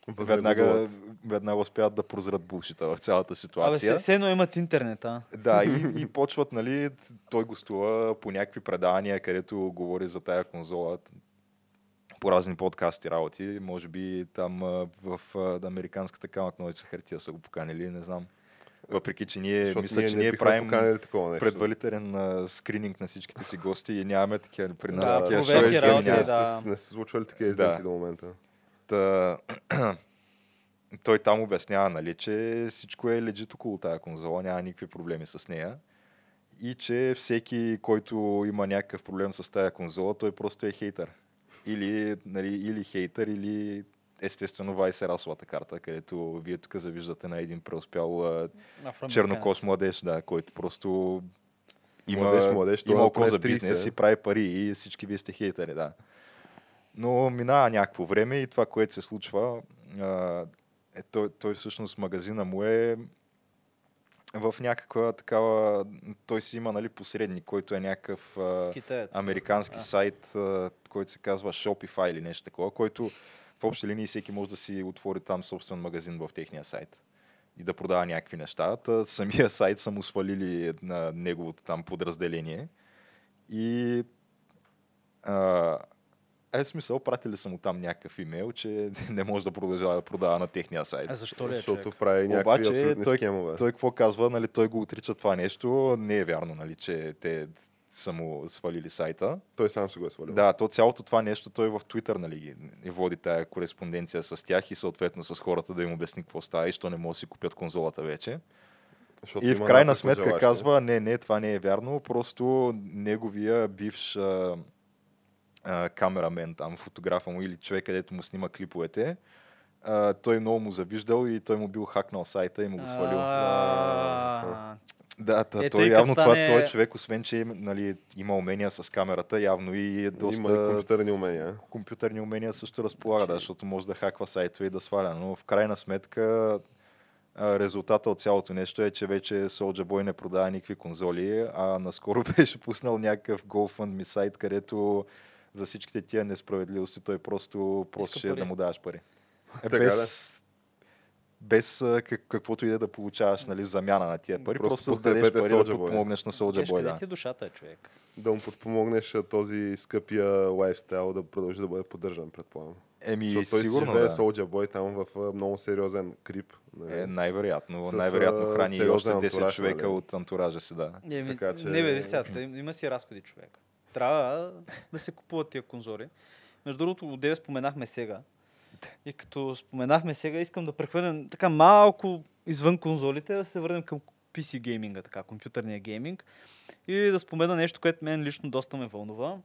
веднага, веднага успяват да прозрат булшита в цялата Абе, ситуация. се, все едно имат интернет, а? Да, и, и почват, нали, той гостува по някакви предавания, където говори за тая конзола по разни подкасти работи. Може би там в американската камък ножица хартия са го поканили, не знам. Въпреки, че ние, Защото мисля, че не ние правим предварителен а, скрининг на всичките си гости и нямаме такива при нас Да, такива проверки, работи, да. са- не са случвали такива сделки Да. до момента. Та, той там обяснява, нали, че всичко е лежит около тази конзола, няма никакви проблеми с нея. И че всеки, който има някакъв проблем с тази конзола, той просто е хейтър. Или, нали, или хейтър, или естествено Vice е расовата карта, където вие тук завиждате на един преуспял чернокос младеж, да, който просто има, Младеж, младеж, има е око за поне 30, бизнес и прави пари и всички вие сте хейтери, да. Но минава някакво време и това, което се случва, е, той, той всъщност магазина му е в някаква такава... Той си има нали, посредник, който е някакъв Китаец. американски А. сайт, който се казва Shopify или нещо такова, който в общи линии всеки може да си отвори там собствен магазин в техния сайт и да продава някакви неща. Та самия сайт са му свалили на неговото там подразделение и а, е смисъл, пратили са му там някакъв имейл, че не може да продължава да продава на техния сайт. А защо ли е Защото човек? прави някакви Обаче той, схемове. той какво казва, нали, той го отрича това нещо, не е вярно, нали, че те са му свалили сайта. Той сам се го е свалил. Да, то цялото това нещо той в Twitter нали, води тая кореспонденция с тях и съответно с хората да им обясни какво става и що не могат да си купят конзолата вече. Защото И в крайна сметка казва, не, не, това не е вярно, просто неговия бивш а, а, камерамен, там, фотографа му или човек, където му снима клиповете, а, той много му завиждал и той му бил хакнал сайта и му го свалил. Да, та, Е, той явно стане- това, той човек, освен че нали, има умения с камерата, явно и е доста... Има и компютърни умения. компютърни умения също разполага, да, защото може да хаква сайтове и да сваля. Но в крайна сметка резултата от цялото нещо е, че вече Soulja Boy не продава никакви конзоли, а наскоро беше пуснал някакъв GoFundMe сайт, където за всичките тия несправедливости той просто просеше пари. да му даваш пари. Е, Така без, без как, каквото и да получаваш нали, в замяна на тия пари, Просто просто, да дадеш пари да Soulja Boy. помогнеш на Boy. къде Да. ти е душата, е, човек? Да му подпомогнеш а, този скъпия лайфстайл да продължи да бъде поддържан, предполагам. Еми, Защото той сигурно, да. Soulja Boy там в много сериозен крип. нали? Е, най-вероятно. С, най-вероятно храни и още 10 антураж, човека нали? от антуража си, да. Еми, Така че- Не, бе, ви сега, има си разходи човек. Трябва да се купуват тия конзоли. Между другото, от деве споменахме сега. И като споменахме сега, искам да прехвърлям така малко извън конзолите, да се върнем към PC гейминга, така, компютърния гейминг. И да спомена нещо, което мен лично доста ме вълнува.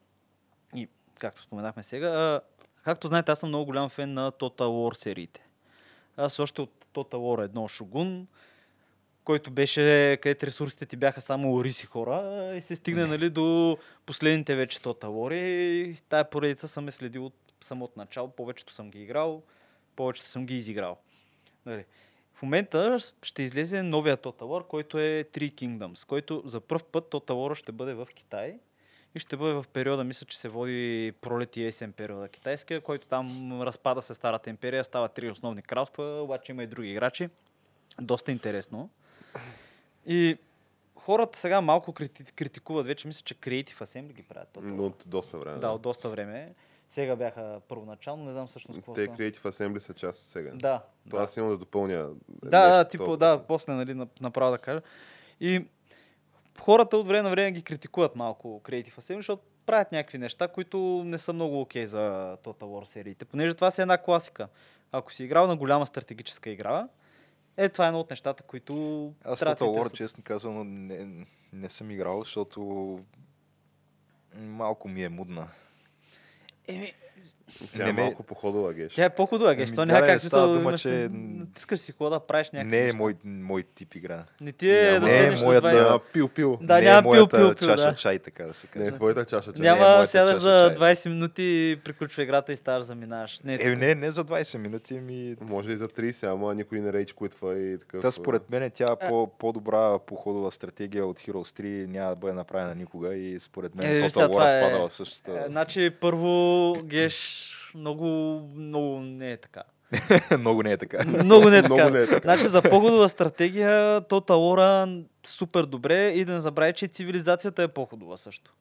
И, както споменахме сега, а, както знаете, аз съм много голям фен на Total War сериите. Аз още от Total War 1 Shogun, който беше, където ресурсите ти бяха само риси хора и се стигна нали, до последните вече Total War и тая поредица съм е следил от самото начало. Повечето съм ги играл, повечето съм ги изиграл. Нали. В момента ще излезе новия Total War, който е Three Kingdoms, който за първ път Total War ще бъде в Китай и ще бъде в периода, мисля, че се води пролет и есен периода китайския, който там разпада се Старата империя, става три основни кралства, обаче има и други играчи. Доста интересно. И хората сега малко крити, критикуват вече, мисля, че Creative Assembly ги правят. Total Но от доста време. Да, от доста време. Сега бяха първоначално, не знам всъщност какво Те стана. Creative Assembly са част от сега. Да. Това аз имам да допълня. Да, да, типа, да, после, нали, нап- направо да кажа. И хората от време на време ги критикуват малко Creative Assembly, защото правят някакви неща, които не са много окей за Total War сериите, понеже това си е една класика. Ако си играл на голяма стратегическа игра, е, това е едно от нещата, които Аз Total War, честно казано, не, не съм играл, защото малко ми е мудна. Еми, Тя Не е ме- малко походова геш. тя е по-худова, геш. Еми, То да, няма как смисъл, дума, имаш че- Искаш си хода да правиш някакви Не е мой, мой тип игра. Не ти е Няма- да Не е моята- 20... Няма пил-пил. Да, не няма е моята пил, пил, пил, чаша да. чай, така да се каже. Не е твоята чаша. е Няма моята сядаш за чай. 20 минути и приключва играта и ставаш заминаваш. Не, е Е, така. не, не за 20 минути, ми... Може и за 30, ама никой не рейдж квитва и такъв. Та според мен тя е по, по-добра походова стратегия от Heroes 3 няма да бъде направена никога и според мен Е, Total това War е- Е, същата. значи, първо, Геш, много, много не е така. Много не е така. Много не е така. Не е така. Значи за по-худова стратегия, Total War супер добре и да не забравяй, че цивилизацията е по-худова също.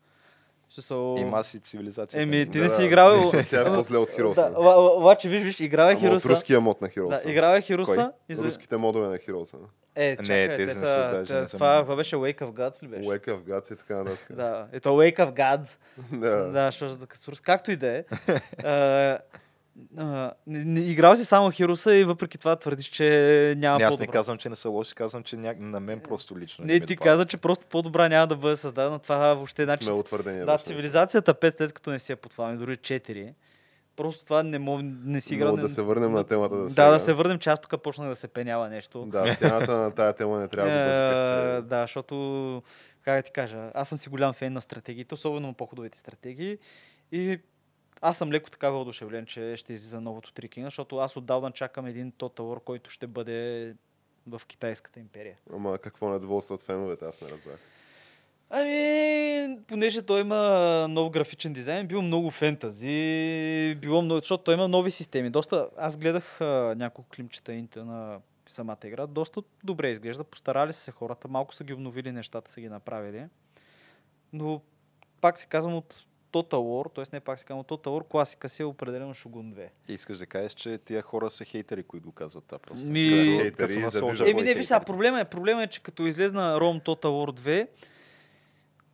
Смисъл- Има си цивилизацията. Еми, ти Да, не си играл... Тя е по-зле от Хироса. обаче, виж, виж, е Ама от Хируса. руския мод на Хироса. Да, Хируса. И за... Руските модове на Хироса. Е, Не, чакай, те не са... са, даже те- не съм това, това беше Wake of Gods ли беше? Уека в Гаци и така нататък. Да, ето Wake of Gods. Да. Да, защото като рус- както и да е. А, не- не- Играл си само Хируса и въпреки това твърдиш, че няма Не, аз не по-добра. казвам, че не са лоши, казвам, че ня... на мен просто лично. Не, ми ти каза, че просто по-добра няма да бъде създадена. Това въобще. Сме утвърдения. Да, беше. цивилизацията 5 след като не си я подхваме, дори 4. Просто това не, мог, не си играл. Но не- да се върнем на темата Да, сега. да се върнем, че аз тук почнах да се пенява нещо. Да, темата на тая тема не трябва да Е, бъде Да, защото, как да ти кажа, аз съм си голям фен на стратегиите, особено на по-хубавите стратегии. И аз съм леко така въодушевлен, че ще излиза новото Трикинга, защото аз отдавна чакам един Total War, който ще бъде в Китайската империя. Ама какво недоволство от феновете, аз не разбрах. Ами, понеже той има нов графичен дизайн, бил много фентази, било много, защото той има нови системи. Доста, аз гледах а, няколко климчета инта на самата игра, доста добре изглежда, постарали са се хората, малко са ги обновили нещата, са ги направили. Но пак си казвам от Total War, т.е. не пак си казвам от Total War, класика си е определено Shogun 2. Искаш да кажеш, че тия хора са хейтери, които го казват това просто. Ми- Като- Хейтери като на за Soulja вижда- Boy Еми не, виж сега, проблема е, проблема е, че като излезна ROM Total War 2,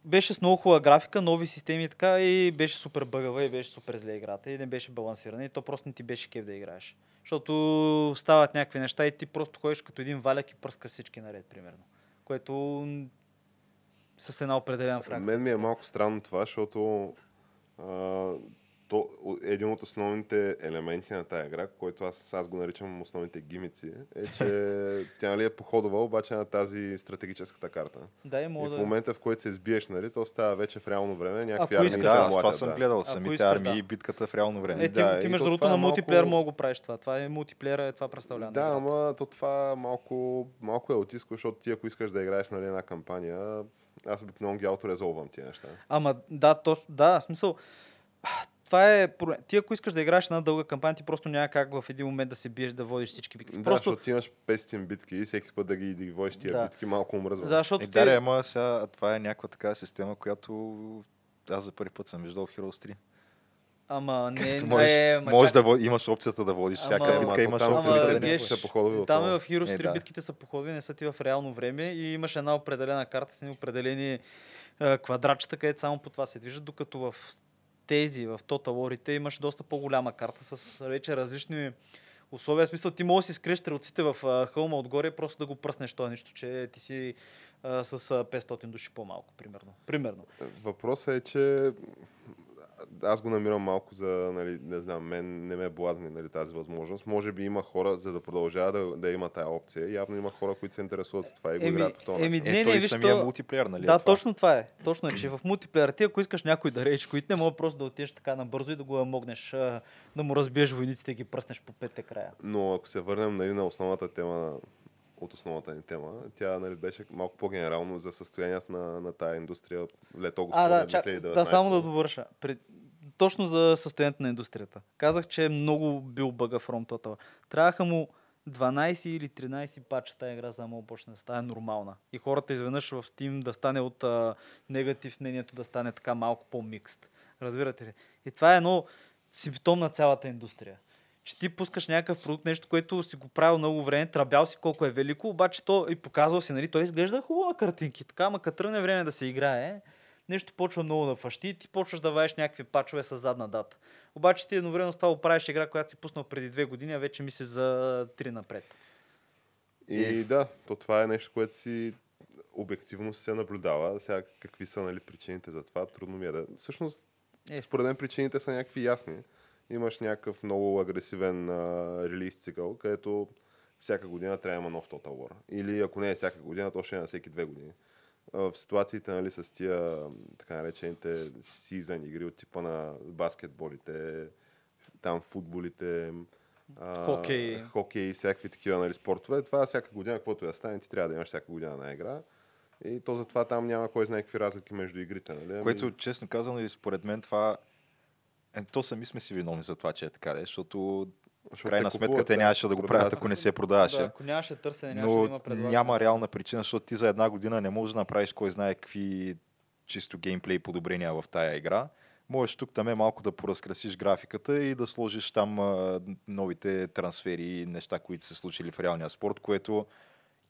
беше с много хубава графика, нови системи и така и беше супер бъгава и беше супер зле играта и не беше балансирана и то просто не ти беше кев да играеш. Защото стават някакви неща и ти просто ходиш като един валяк и пръска всички наред, примерно. което с една определена фракция. Мен ми е малко странно това, защото а, то, един от основните елементи на тази игра, който аз, аз го наричам основните гимици, е, че тя нали, е походова, обаче на тази стратегическата карта. Да, и И в да... момента, в който се сбиеш, нали, то става вече в реално време, някакви Ако армии Да, аз това съм да. гледал. Ако Самите искаш, армии да. и битката в реално време. Е, ти, Да, ти и между то другото това е на малко- мултиплеер мога го правиш това. Това е мултиплеера, е това представлява. Да, ама то това малко, малко е отиско, защото ти ако искаш да играеш нали, една кампания, аз обикновено ги ауторезолвам тия неща. Ама да, точно, да, смисъл. Това е. проблем. Ти ако искаш да играеш една дълга кампания, ти просто няма как в един момент да се биеш да водиш всички битки. Да, просто, защото ти имаш 500 битки и всеки път да ги, да ги водиш тия Да. битки малко умръзва. защото Е, ти... да, ама сега това е някаква такава система, която аз за първи път съм виждал в Heroes 3. Ама не, Където можеш, е, ма можеш чакай. да имаш опцията да водиш всяка Ама- битка, имаш опцията да биеш- не се походови Там е в Heroes Е, 3 да. битките са походни, не са ти в реално време и имаш една определена карта с едни определени а, квадратчета, където само по това се движат, докато в тези, в Total War имаш доста по-голяма карта с вече различни условия. В смисъл, ти можеш да си скриеш стрелците в а, хълма отгоре просто да го пръснеш това нещо, че ти си а, с а, 500 души по-малко, примерно. Примерно. Въпросът е, че аз го намирам малко за, нали, не знам, мен не ме блазни нали, тази възможност. Може би има хора, за да продължава да, да има тая опция. Явно има хора, които се интересуват от това и го Еми- играят по този еми, начин. Не, Е, не, виж, самия то- мултиплеер, нали? да, е това? точно това е. Точно е, че в мултиплеера ти, ако искаш някой да рейдж, които не мога просто да отидеш така набързо и да го могнеш, а, да му разбиеш войниците и ги пръснеш по петте края. Но ако се върнем нали, на основната тема, от основната ни тема, тя нали, беше малко по-генерално за състоянието на, на тая индустрия лето А, да, чак, 2019. да, само да довърша. Пред... Точно за състоянието на индустрията. Казах, че е много бил бъга From Total. Трябваха му 12 или 13 пача тази игра, за да мога почне да стане нормална. И хората изведнъж в Steam да стане от а, негатив мнението да стане така малко по-микст. Разбирате ли? И това е едно симптом на цялата индустрия. Че ти пускаш някакъв продукт, нещо, което си го правил много време, трабял си колко е велико, обаче то и показвал си, нали, той изглежда хубаво на картинки, така, ама като тръгне време да се играе, нещо почва много да фащи и ти почваш да ваеш някакви пачове с задна дата. Обаче ти едновременно с това оправиш игра, която си пуснал преди две години, а вече мисли за три напред. И да, то това е нещо, което си обективно се наблюдава. Сега какви са нали, причините за това, трудно ми е да... Всъщност, Е, според мен причините са някакви ясни. Имаш някакъв много агресивен а, релиз цикъл, където всяка година трябва да има нов Total War. Или ако не е всяка година, то ще е на всеки две години. А, В ситуациите нали, с тия така наречените сизън игри от типа на баскетболите, там футболите, а, Хокей. хокей и всякакви такива нали, спортове. Това всяка година, каквото да стане, ти трябва да имаш всяка година на игра. И то затова там няма кой знае какви разлики между игрите. Нали? Ами, Което, честно казано, и според мен това... Е, то сами сме си виновни за това, че е така, де, защото в защото крайна се сметка купуват, те да, нямаше да го правят, се. ако не се продаваше. да, ако нямаше търсене, нямаше да Но има предлагане. няма реална причина, защото ти за една година не можеш да направиш кой знае какви чисто геймплей подобрения в тая игра. Можеш тук там е малко да поразкрасиш графиката и да сложиш там а, новите трансфери и неща, които са случили в реалния спорт, което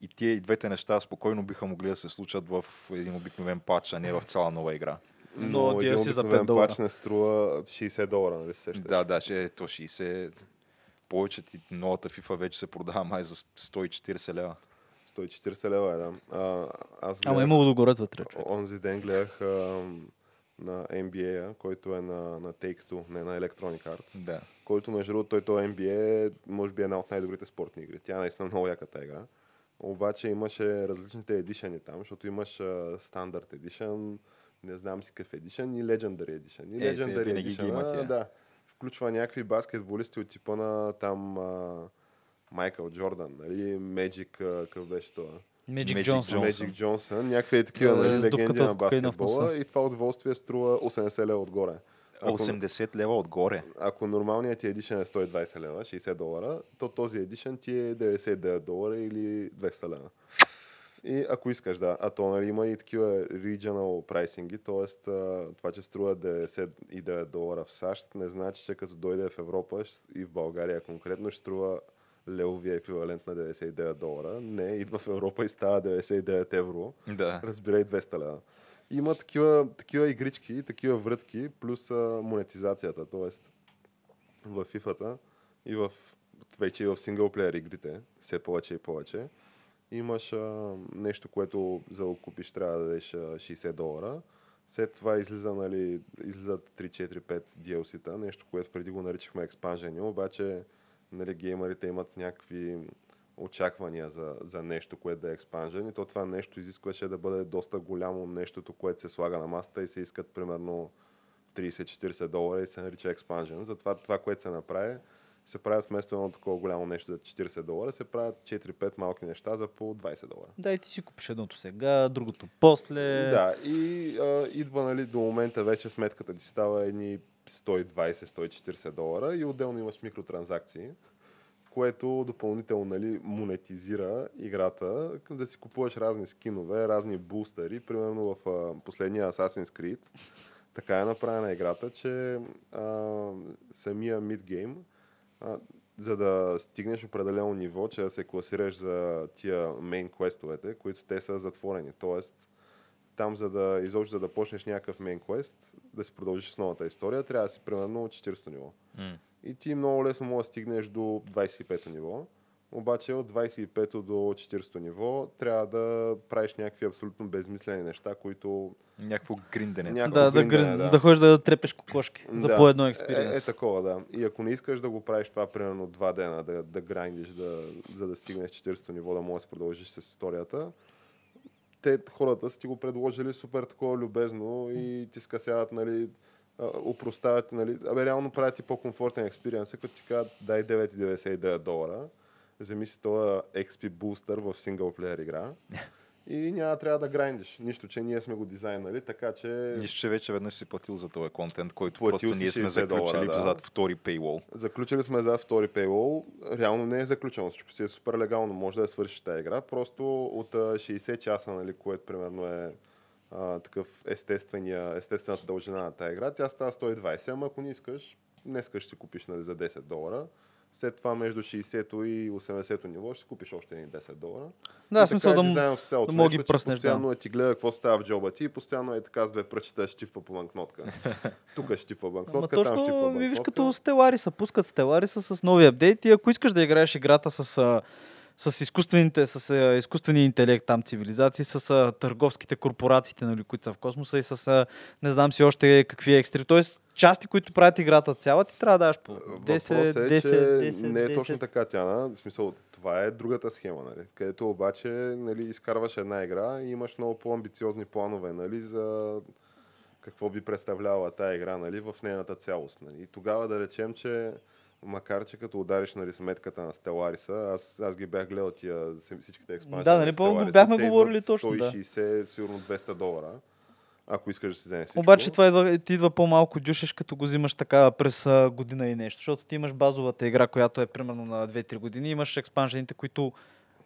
и тия и двете неща спокойно биха могли да се случат в един обикновен патч, а не в цяла нова игра. Но DLC за обикновен 5 долара. пач не струва 60 долара, нали се? Да, да, ще е то 60. Повече ти новата FIFA вече се продава май за 140 лева. 140 лева е, да. А, аз Ама гледах- има лудогорец вътре. човек. Онзи ден гледах а, на NBA, който е на, на Take-Two, не на Electronic Arts, Да. който между другото той, той NBA е, може би една от най-добрите спортни игри. Тя е наистина много яката игра. Обаче имаше различните едишъни там, защото имаш а, Standard Edition, не знам си какъв Edition и Legendary Edition. И Е, Legendary ги Edition, има тия. да, включва някакви баскетболисти от типа на там а, Майкъл Джордан, нали, а, какъв беше това? Johnson. Johnson. Magic Джонсън, някакви е такива Е, нали, легенди на баскетбола и това удоволствие струва 80 лева отгоре. Ако, 80 лева отгоре. ако нормалният ти едишън е 120 лева, 60 долара, то този едишън ти е 99 долара или 200 лева. И ако искаш, да. А то нали, има и такива regional прайсинги, т.е. това, че струва 99 долара в САЩ, не значи, че като дойде в Европа и в България конкретно ще струва левовия еквивалент на 99 долара. Не, идва в Европа и става 99 евро. Да. Разбирай 200 лева. Има такива, такива игрички, такива врътки, плюс а, монетизацията, т.е. в FIFA-та и в, вече и в синглплеер игрите, все повече и повече, имаш а, нещо, което за да купиш трябва да дадеш а, 60 долара. След това излиза, нали, излизат 3, 4, 5 DLC-та, нещо, което преди го наричахме експанжени, обаче нали, геймерите имат някакви очаквания за, за нещо, което да е експанжен и то това нещо изискваше да бъде доста голямо нещото, което се слага на масата и се искат примерно 30-40 долара и се нарича експанжен. Затова това, което се направи, се правят вместо едно такова голямо нещо за 40 долара, се правят 4-5 малки неща за по 20 долара. Да, и ти си купиш едното сега, другото после. Да, и а, идва нали, до момента вече сметката ти става едни 120-140 долара и отделно имаш микротранзакции, което допълнително нали, монетизира играта, да си купуваш разни скинове, разни бустери. Примерно в а, последния Assassin's Creed така е направена играта, че а, самия мидгейм, а, за да стигнеш определено ниво, че да се класираш за тия мейн квестовете, които те са затворени. Тоест, там за да изобщо за да почнеш някакъв мейн квест, да си продължиш с новата история, трябва да си примерно 40 ниво. М. И ти много лесно можеш да стигнеш до 25-то ниво. Обаче от 25-то до 40-то ниво трябва да правиш някакви абсолютно безмислени неща, които Някакво гриндене. Някакво Да, да, гриндене, грин, да. да. ходиш да трепеш кокошки за Да. по едно Е, е, експириенс. такова, да. И ако не искаш да го правиш това примерно два дена, да, да грандиш, да, за да стигнеш 40-то ниво, да можеш да продължиш с историята, те хората са ти го предложили супер такова любезно и ти скъсяват, нали, упроставят, нали, абе реално правят ти по-комфортен експириенс, като ти кажат дай 9,99 долара, вземи си този XP бустър в синглплеер игра и няма трябва да грандиш. Нищо, че ние сме го дизайнали, така че Нищо, че вече веднъж си платил за този контент, който Платил просто ние сме 60 долара, заключили да. зад втори paywall. Заключили сме за втори paywall. Реално не е заключено. Всичко си е супер легално. Може да я свършиш тази игра. Просто от а, 60 часа, нали, което примерно е а, такъв естествения, естествената дължина на тази игра, тя става 120. Ама ако не искаш, днес ще си купиш нали, за 10 долара. След това между 60-то и 80-то ниво ще купиш още един 10 долара. Да, И смисъл да, е дизайнът в цялото да мога ги че пръснеш, Постоянно да. е ти гледа какво става в джоба ти и постоянно е така с две пръчета щипва по банкнотка. Тук щипва Ама банкнотка, там щипва точно банкнотка. ми виж като Стелариса, пускат Стелариса с нови апдейти. Ако искаш да играеш играта с, с, изкуствените, с а, изкуствения интелект, там цивилизации, с а, търговските корпорациите, нали, които са в космоса и с а, не знам си още какви екстри. Тоест, части, които правят играта цяла, ти трябва да даш по 10, Въпросът е, 10, че 10, не е 10. точно така, Тяна. В смисъл, това е другата схема, нали? където обаче нали, изкарваш една игра и имаш много по-амбициозни планове нали, за какво би представлявала тази игра нали, в нейната цялост. Нали. И тогава да речем, че макар, че като удариш нали, сметката на Стелариса, аз, аз ги бях гледал тия всичките експансии. Да, на нали, по- Stellaris, бяхме те говорили точно, да. 160, сигурно 200 долара, ако искаш да си вземеш всичко. Обаче това идва, ти идва по-малко дюшеш, като го взимаш така през година и нещо. Защото ти имаш базовата игра, която е примерно на 2-3 години, имаш експанжените, които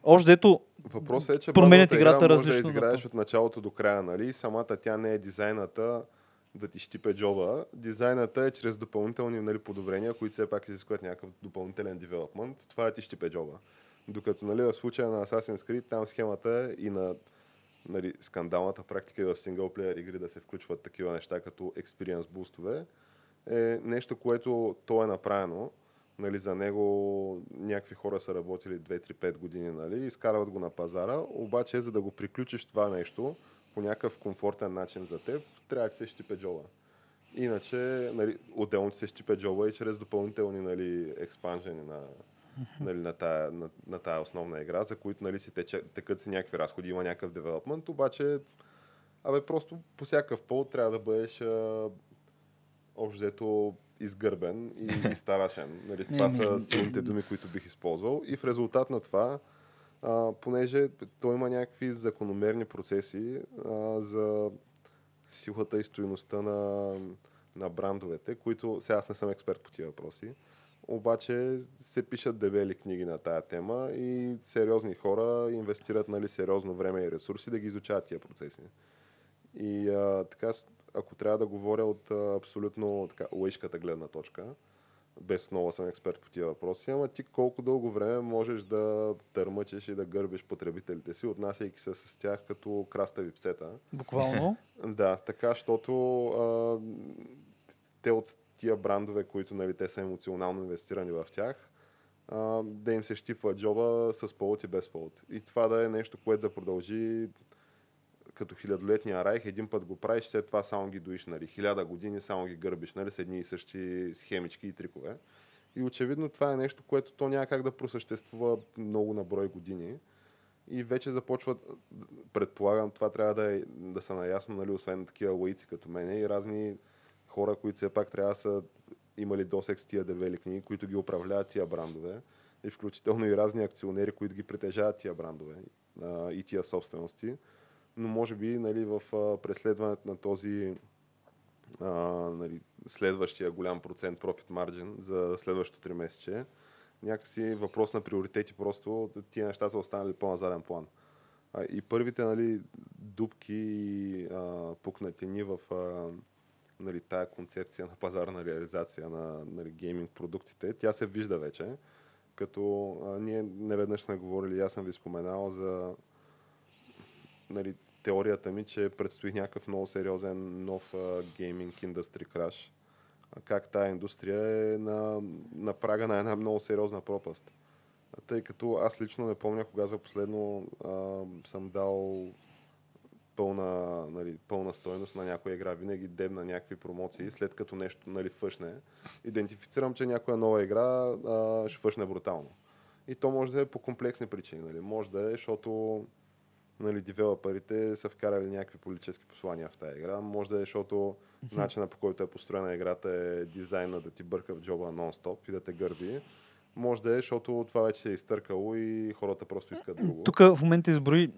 още дето Въпросът е, че променят играта игра може да различно напълно. от началото до края, нали? Самата тя не е дизайната да ти щипе джоба. Дизайната е чрез допълнителни нали, подобрения, които все пак изискват някакъв допълнителен девелопмент. Това е ти щипе джоба. Докато нали, в случая на Assassin's Creed, там схемата е и на нали, скандалната практика и в синглплеер игри да се включват такива неща като experience бустове, е нещо, което то е направено. Нали, за него някакви хора са работили 2-3-5 години, нали, изкарват го на пазара, обаче за да го приключиш това нещо по някакъв комфортен начин за теб, трябва да се щипе джоба. Иначе, нали, отделно се щипе джоба и чрез допълнителни нали, експанжени на, нали, на, тая, на, на тая основна игра, за които нали, си тече, текат си някакви разходи, има някакъв девелопмент, обаче абе, просто по всякакъв повод трябва да бъдеш а, общо взето изгърбен и, и старашен. Нали, това са силните думи, които бих използвал. И в резултат на това, а, понеже той има някакви закономерни процеси а, за силата и стоеността на, на брандовете, които сега аз не съм експерт по тия въпроси, обаче се пишат дебели книги на тая тема и сериозни хора инвестират нали, сериозно време и ресурси да ги изучават тия процеси. И а, така, ако трябва да говоря от а, абсолютно така, лъжката гледна точка, без много съм експерт по тия въпроси, ама ти колко дълго време можеш да търмъчеш и да гърбиш потребителите си, отнасяйки се с тях като крастави псета. буквално. Да, така, защото а, те от тия брандове, които нали, те са емоционално инвестирани в тях, а, да им се щипва джоба с повод и без повод. И това да е нещо, което да продължи като хилядолетния райх, един път го правиш, след това само ги доиш, нали, хиляда години само ги гърбиш, нали, с едни и същи схемички и трикове. И очевидно това е нещо, което то няма как да просъществува много на брой години. И вече започват, предполагам, това трябва да, е, да са наясно, нали, освен такива лаици като мене и разни хора, които все пак трябва да са имали досек с тия девели книги, които ги управляват тия брандове. И включително и разни акционери, които ги притежават тия брандове а, и тия собствености. Но може би нали, в преследването на този а, нали, следващия голям процент профит марджин за следващото три месече, някакси въпрос на приоритети, просто тия неща са останали по-назаден план. А, и първите нали, дубки и пукнатини в а, нали, тая концепция на пазарна реализация на нали, гейминг продуктите, тя се вижда вече. Като а, ние неведнъж сме говорили, аз съм ви споменал за нали, теорията ми, че предстои някакъв много сериозен нов гейминг индустри краш. Как тая индустрия е на, на прага на една много сериозна пропаст. Тъй като аз лично не помня кога за последно а, съм дал пълна, нали, пълна стойност на някоя игра. Винаги дебна някакви промоции, след като нещо нали, фъшне. Идентифицирам, че някоя нова игра а, ще фъшне брутално. И то може да е по комплексни причини. Нали. Може да е, защото нали, девелоперите са вкарали някакви политически послания в тази игра. Може да е, защото начина по който е построена играта е дизайна да ти бърка в джоба нон-стоп и да те гърби. Може да е, защото това вече се е изтъркало и хората просто искат друго. Тук в момента изброи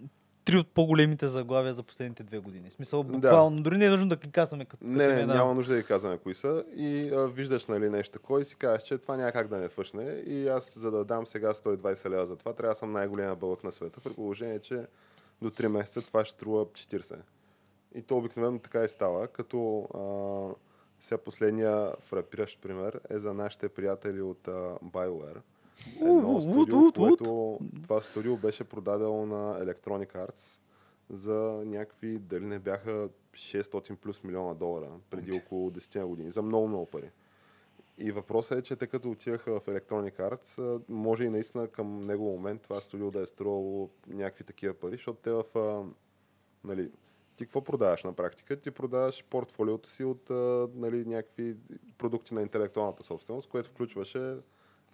три от по-големите заглавия за последните две години. В смисъл, буквално, да. дори не е нужно да ги казваме като Не, не, да... няма нужда да ги казваме кои са. И а, виждаш нали, нещо такова и си казваш, че това няма как да не фъшне. И аз, за да дам сега 120 лева за това, трябва да съм най-големия бълък на света. При положение, че до 3 месеца това ще струва 40. И то обикновено така и става, като а, сега последния фрапиращ пример е за нашите приятели от а, BioWare. Едно студио, което това студио беше продадено на Electronic Arts за някакви, дали не бяха 600 плюс милиона долара преди около 10 години. За много, много пари. И въпросът е, че те като отиваха в Electronic Arts, може и наистина към него момент това студио да е струвало някакви такива пари, защото те в... А, нали, ти какво продаваш на практика? Ти продаваш портфолиото си от а, нали, някакви продукти на интелектуалната собственост, което включваше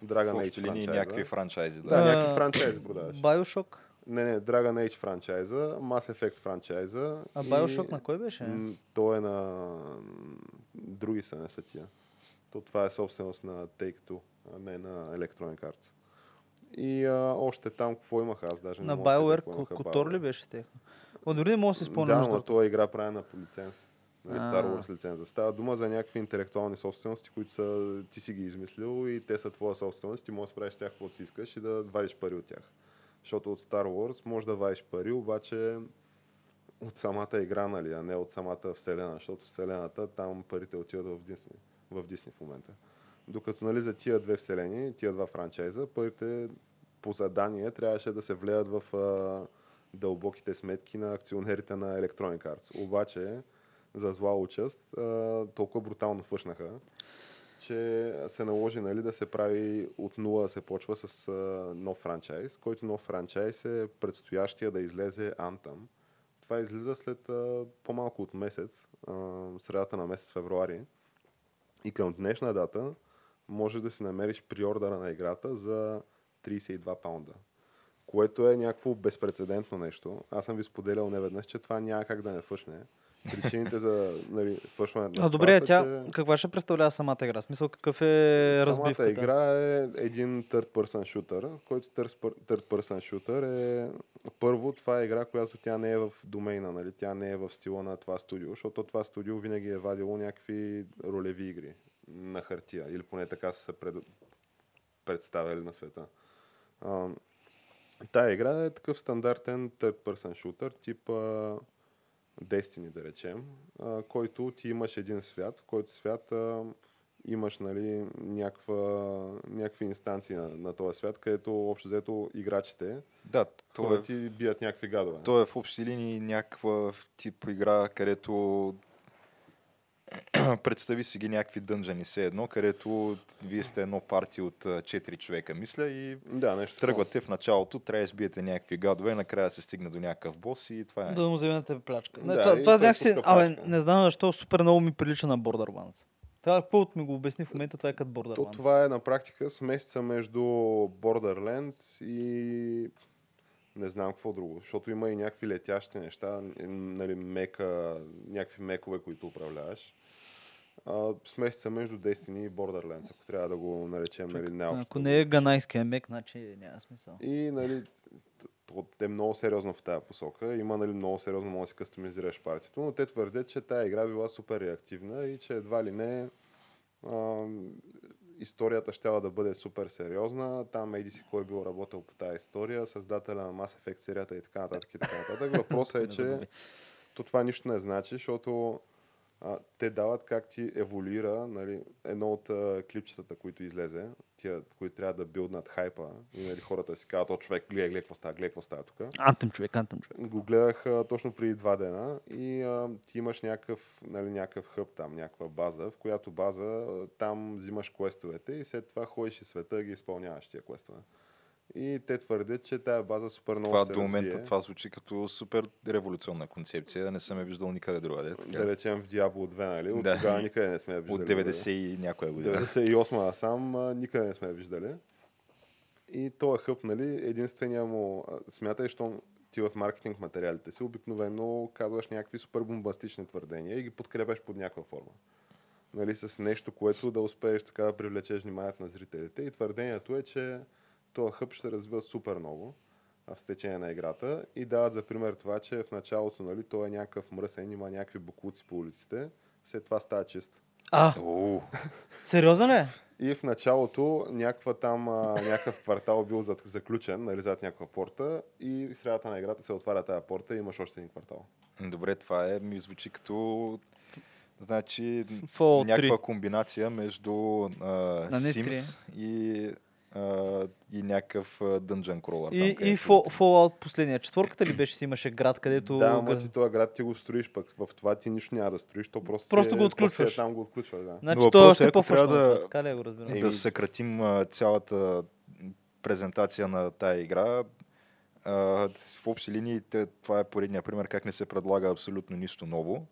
Dragon Age франчайза. някакви франчайзи. Да, да някакви франчайзи продаваш. Bioshock? Не, не, Dragon Age франчайза, Mass Effect франчайза. А и... Bioshock на кой беше? То е на... Други са, не са тия. То това е собственост на Take-Two, а не на Electronic Arts. И а, още там какво имаха аз даже на BioWare Котор ли беше те? О, дори не мога да се спомня. Да, но това е игра правена по лиценз. Нали, Star Wars лиценза. Става дума за някакви интелектуални собствености, които са, ти си ги измислил и те са твоя собственост. Ти можеш да правиш тях каквото си искаш и да вадиш пари от тях. Защото от Star Wars можеш да вадиш пари, обаче от самата игра, нали, а не от самата вселена, защото вселената там парите отиват в Дисни, в Дисни в момента. Докато нали, за тия две вселени, тия два франчайза, парите по задание трябваше да се влеят в а, дълбоките сметки на акционерите на Electronic Arts. Обаче, за зла участ, а, толкова брутално фъшнаха, че се наложи нали, да се прави от нула да се почва с а, нов франчайз, който нов франчайз е предстоящия да излезе Anthem. Това излиза след а, по-малко от месец, а, средата на месец февруари. И към днешна дата може да си намериш приордера на играта за 32 паунда. Което е някакво безпредседентно нещо. Аз съм ви споделял неведнъж, че това няма как да не фъшне причините за нали, фъшването. А добре, тя че... каква ще представлява самата игра? Смисъл какъв е разбивката? Самата игра е един third person shooter, който third person shooter е първо това е игра, която тя не е в домейна, нали? тя не е в стила на това студио, защото това студио винаги е вадило някакви ролеви игри на хартия, или поне така са се пред... представили на света. Тая игра е такъв стандартен third person shooter, тип Destiny, да речем, а, който ти имаш един свят, в който свят а, имаш нали, някаква, някакви инстанции на, на този свят, където общо взето играчите да, то е, ти бият някакви гадове. То е в общи линии някаква тип игра, където представи си ги някакви дънжани все едно, където вие сте едно парти от а, 4 човека, мисля, и Да, нещо. тръгвате в началото, трябва да избиете някакви гадове, накрая се стигне до някакъв бос и това е. Да му вземете плячка. Не, Да, това, това някакси, абе, не знам защо, супер много ми прилича на Borderlands. Това, какво ми го обясни в момента, това е като То, Borderlands. това е на практика смесица между Borderlands и не знам какво друго, защото има и някакви летящи неща, нали, мека, някакви мекове, които управляваш. А, смесица между Destiny и Borderlands, ако трябва да го наречем нали, най Ако не е ганайския мек, значи няма смисъл. И нали, е много сериозно в тази посока. Има нали, много сериозно, може да си кастомизираш партито, но те твърдят, че тази игра била супер реактивна и че едва ли не а, историята ще да бъде супер сериозна. Там еди си кой е бил работил по тази история, създателя на Mass Effect серията и така нататък и така нататък. Въпросът е, че то това нищо не значи, защото а, те дават как ти еволюира нали, едно от а, клипчетата, които излезе, тия, които трябва да билднат хайпа и нали, хората си казват, о човек, гледай, гледай какво става, гледай какво става тук. Антем човек, антем човек. Го гледах а, точно преди два дена и а, ти имаш някакъв, нали, някакъв хъб там, някаква база, в която база а, там взимаш квестовете и след това ходиш и света и ги изпълняваш тия квестове. И те твърдят, че тая база супер много Това се до момента развие. това звучи като супер революционна концепция. Не съм я виждал никъде другаде. Да речем в Diablo 2, нали? От Да. тогава никъде не сме я виждали. От нали? 90 и някоя година. 98 насам а, никъде не сме я виждали. И този хъб, нали, единствения му... Смятай, що ти в маркетинг материалите си обикновено казваш някакви супер бомбастични твърдения и ги подкрепяш под някаква форма. Нали, с нещо, което да успееш така да привлечеш вниманието на зрителите. И твърдението е, че този хъб ще се развива супер много в течение на играта и дават за пример това, че в началото нали, той е някакъв мръсен, има някакви буклуци по улиците, след това става чист. А, Оу, сериозно ли? е? И в началото някаква там, а, някакъв квартал бил зад, заключен, нали, зад някаква порта и в средата на играта се отваря тази порта и имаш още един квартал. добре, това е, ми звучи като значи някаква 3. комбинация между а, Sims и, а, и някакъв Dungeon Crawler. И, там, и Fall- Fallout последния. Четворката ли беше си имаше град, където... Да, ама ти този град ти го строиш, пък в това ти нищо няма да строиш, то просто, Просто си го е, отключваш. просто си е там го отключваш, да. Значи Но той е е, по-фръшно. трябва да- Така ли го разбирам? Да съкратим а, цялата презентация на тая игра. А, в общи линии това е поредния пример как не се предлага абсолютно нищо ново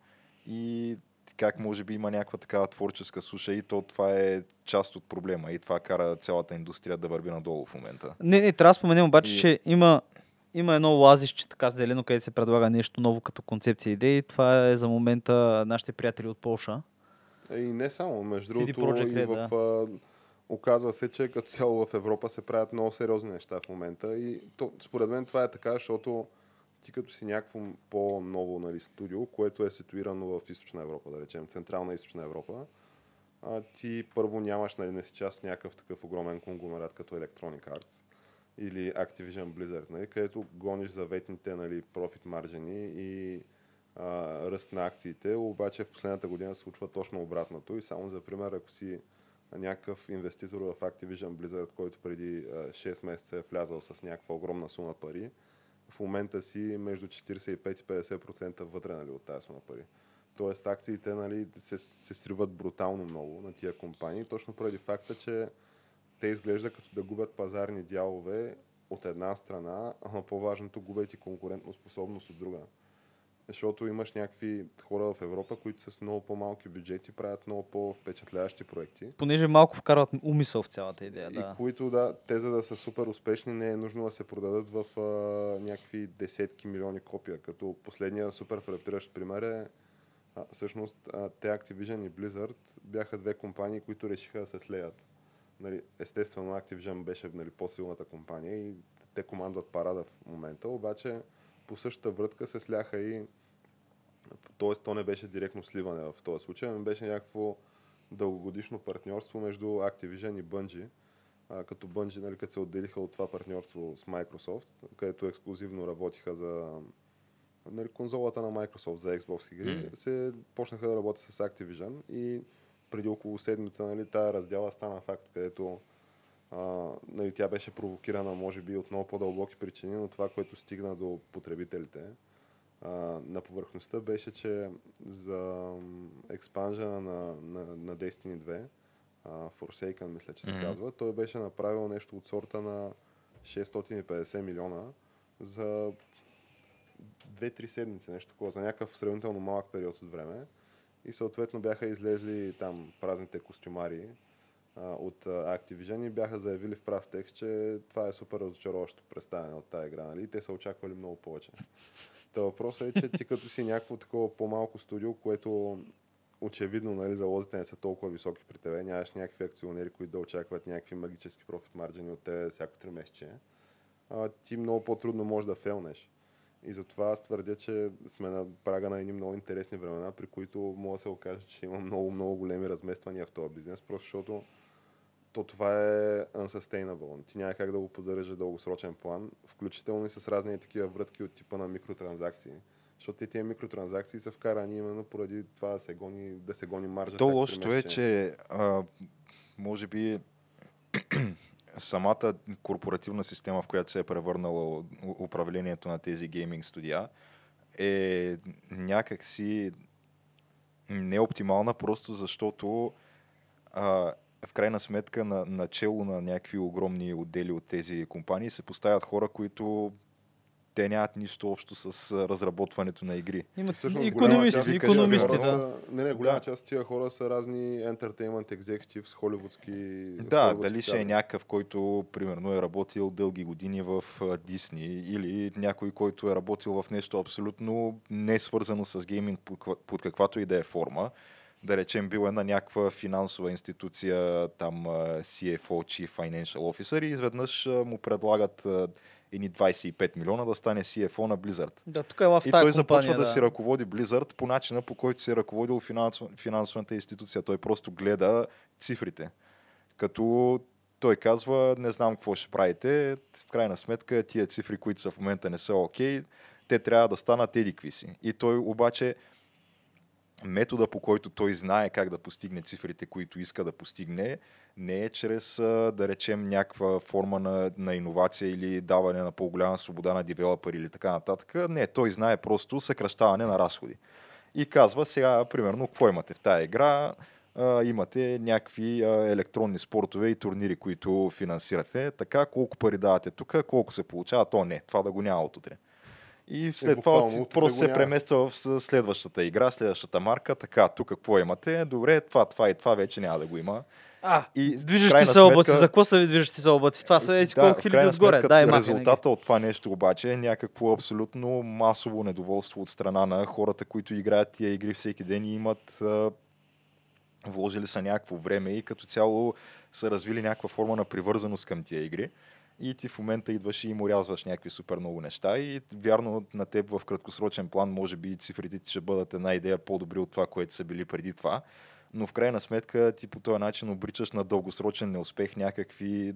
и как може би има някаква такава творческа суша и то това е част от проблема и това кара цялата индустрия да върви надолу в момента. Не, не, трябва да споменем обаче, И- че има, има едно лазище така зелено, където се предлага нещо ново като концепция и идеи. Това е за момента нашите приятели от Полша. И не само, между CD другото, Projekt и в, а, оказва се, че като цяло в Европа се правят много сериозни неща в момента и то, според мен това е така, защото ти като си някакво по-ново нали, студио, което е ситуирано в Източна Европа, да речем, Централна Източна Европа, а, ти първо нямаш, нали, не си част някакъв такъв огромен конгломерат като Electronic Arts или Activision Blizzard, нали, където гониш заветните нали, профит маржини и а, ръст на акциите, обаче в последната година се случва точно обратното и само за пример, ако си някакъв инвеститор в Activision Blizzard, който преди а, 6 месеца е влязал с някаква огромна сума пари, в момента си между 45 и 50% вътре нали, от тази сума пари. Тоест акциите нали, се, се сриват брутално много на тия компании, точно поради факта, че те изглежда като да губят пазарни дялове от една страна, а по-важното губят и конкурентно способност от друга. Защото имаш някакви хора в Европа, които с много по-малки бюджети правят много по-впечатляващи проекти. Понеже малко вкарват умисъл в цялата идея. И Да. които, да, те за да са супер успешни, не е нужно да се продадат в а, някакви десетки милиони копия. Като последния супер фрапиращ пример е, а, всъщност, а, те Activision и Blizzard бяха две компании, които решиха да се слеят. Нали, естествено, Activision беше нали, по-силната компания и те командват парада в момента, обаче по същата врътка се сляха и т.е. то не беше директно сливане в този случай, ами беше някакво дългогодишно партньорство между Activision и Bungie, а, като Bungie, нали, като се отделиха от това партньорство с Microsoft, където ексклюзивно работиха за нали, конзолата на Microsoft за Xbox игри, Мгм. се почнаха да работят с Activision и преди около седмица нали, тая раздяла стана факт, където а, нали, тя беше провокирана, може би, от много по-дълбоки причини, но това, което стигна до потребителите, а, на повърхността беше, че за експанжена на, на, на Destiny 2, а, Forsaken мисля, че се Мгм. казва, той беше направил нещо от сорта на 650 милиона за 2-3 седмици, нещо такова, за някакъв сравнително малък период от време. И съответно бяха излезли там празните костюмари от Activision и бяха заявили в прав текст, че това е супер разочароващо представяне от тази игра. Нали? И те са очаквали много повече. Та въпросът е, че ти като си някакво такова по-малко студио, което очевидно нали, залозите не са толкова високи при тебе, нямаш някакви акционери, които да очакват някакви магически профит марджини от тебе всяко 3 месече, а, ти много по-трудно можеш да фелнеш. И затова аз твърдя, че сме на прага на едни много интересни времена, при които може да се окаже, че има много, много големи размествания в този бизнес, просто защото то това е unsustainable. Ти няма как да го поддържаш дългосрочен план, включително и с разни такива врътки от типа на микротранзакции. Защото те тия микротранзакции са вкарани именно поради това да се гони, да се гони маржа. То лошото е, че а, може би самата корпоративна система, в която се е превърнало у- управлението на тези гейминг студия, е някакси неоптимална, просто защото а, в крайна сметка на начало на някакви огромни отдели от тези компании се поставят хора, които те нямат нищо общо с разработването на игри. Имат Всъщност, голяма економисти, част економисти, хора да. Не, не, голяма Да. част от тия хора са разни entertainment executives, холивудски... Да, холивудски дали ще е някакъв, който примерно е работил дълги години в Дисни или някой, който е работил в нещо абсолютно не свързано с гейминг под каквато и да е форма. Да речем, бил е на някаква финансова институция, там CFO, Chief Financial Officer и изведнъж му предлагат едни 25 милиона да стане CFO на Blizzard. Да, тук е в И той започва компания, да си ръководи Blizzard по начина, по който си е ръководил финансов, финансовата институция. Той просто гледа цифрите. Като той казва, не знам какво ще правите, в крайна сметка тия цифри, които са в момента не са окей, те трябва да станат еди си. И той обаче метода по който той знае как да постигне цифрите, които иска да постигне, не е чрез, да речем, някаква форма на, на иновация или даване на по-голяма свобода на девелопери или така нататък. Не, той знае просто съкръщаване на разходи. И казва сега, примерно, какво имате в тази игра? А, имате някакви а, електронни спортове и турнири, които финансирате. Така, колко пари давате тук, колко се получава, то не. Това да го няма от утре. И след това буквално, ти утре просто се премества в следващата игра, следващата марка. Така, тук какво имате? Добре, това, това и това вече няма да го има. А, И движещи се облаци. За какво са ви движещи се облаци? Това са еси колко хиляди отгоре. Да, има резултата от това нещо обаче е някакво абсолютно масово недоволство от страна на хората, които играят тия игри всеки ден и имат а, вложили са някакво време и като цяло са развили някаква форма на привързаност към тия игри. И ти в момента идваш и им урязваш някакви супер много неща и вярно на теб в краткосрочен план може би цифрите ти ще бъдат една идея по-добри от това, което са били преди това. Но в крайна сметка ти по този начин обричаш на дългосрочен неуспех някакви,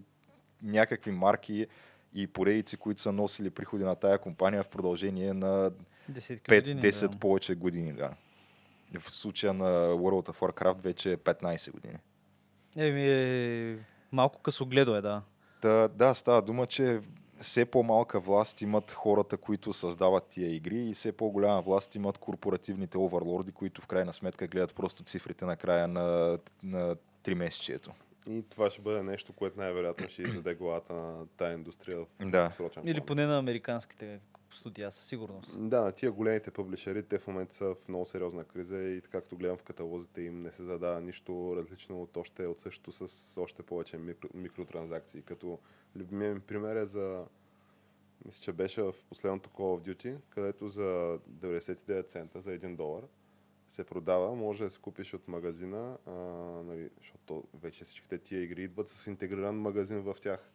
някакви марки и поредици, които са носили приходи на тая компания в продължение на Десетки 5-10 години. да. повече години. Да. В случая на World of Warcraft вече е 15 години. Еми, е, малко късогледо е, да. Та, да, става дума, че все по-малка власт имат хората, които създават тия игри и все по-голяма власт имат корпоративните оверлорди, които в крайна сметка гледат просто цифрите на края на, на тримесечието. И това ще бъде нещо, което най-вероятно ще издаде главата на тази индустрия в Да. срочен Или поне на американските студия, със сигурност. Да, тия големите публишери, те в момента са в много сериозна криза и както гледам в каталозите им не се задава нищо различно от още от същото с още повече микро, микротранзакции. Като любимият ми пример е за мисля, че беше в последното Call of Duty, където за 99 цента, за 1 долар, се продава, може да се купиш от магазина, а, нали, защото вече всичките тия игри идват с интегриран магазин в тях,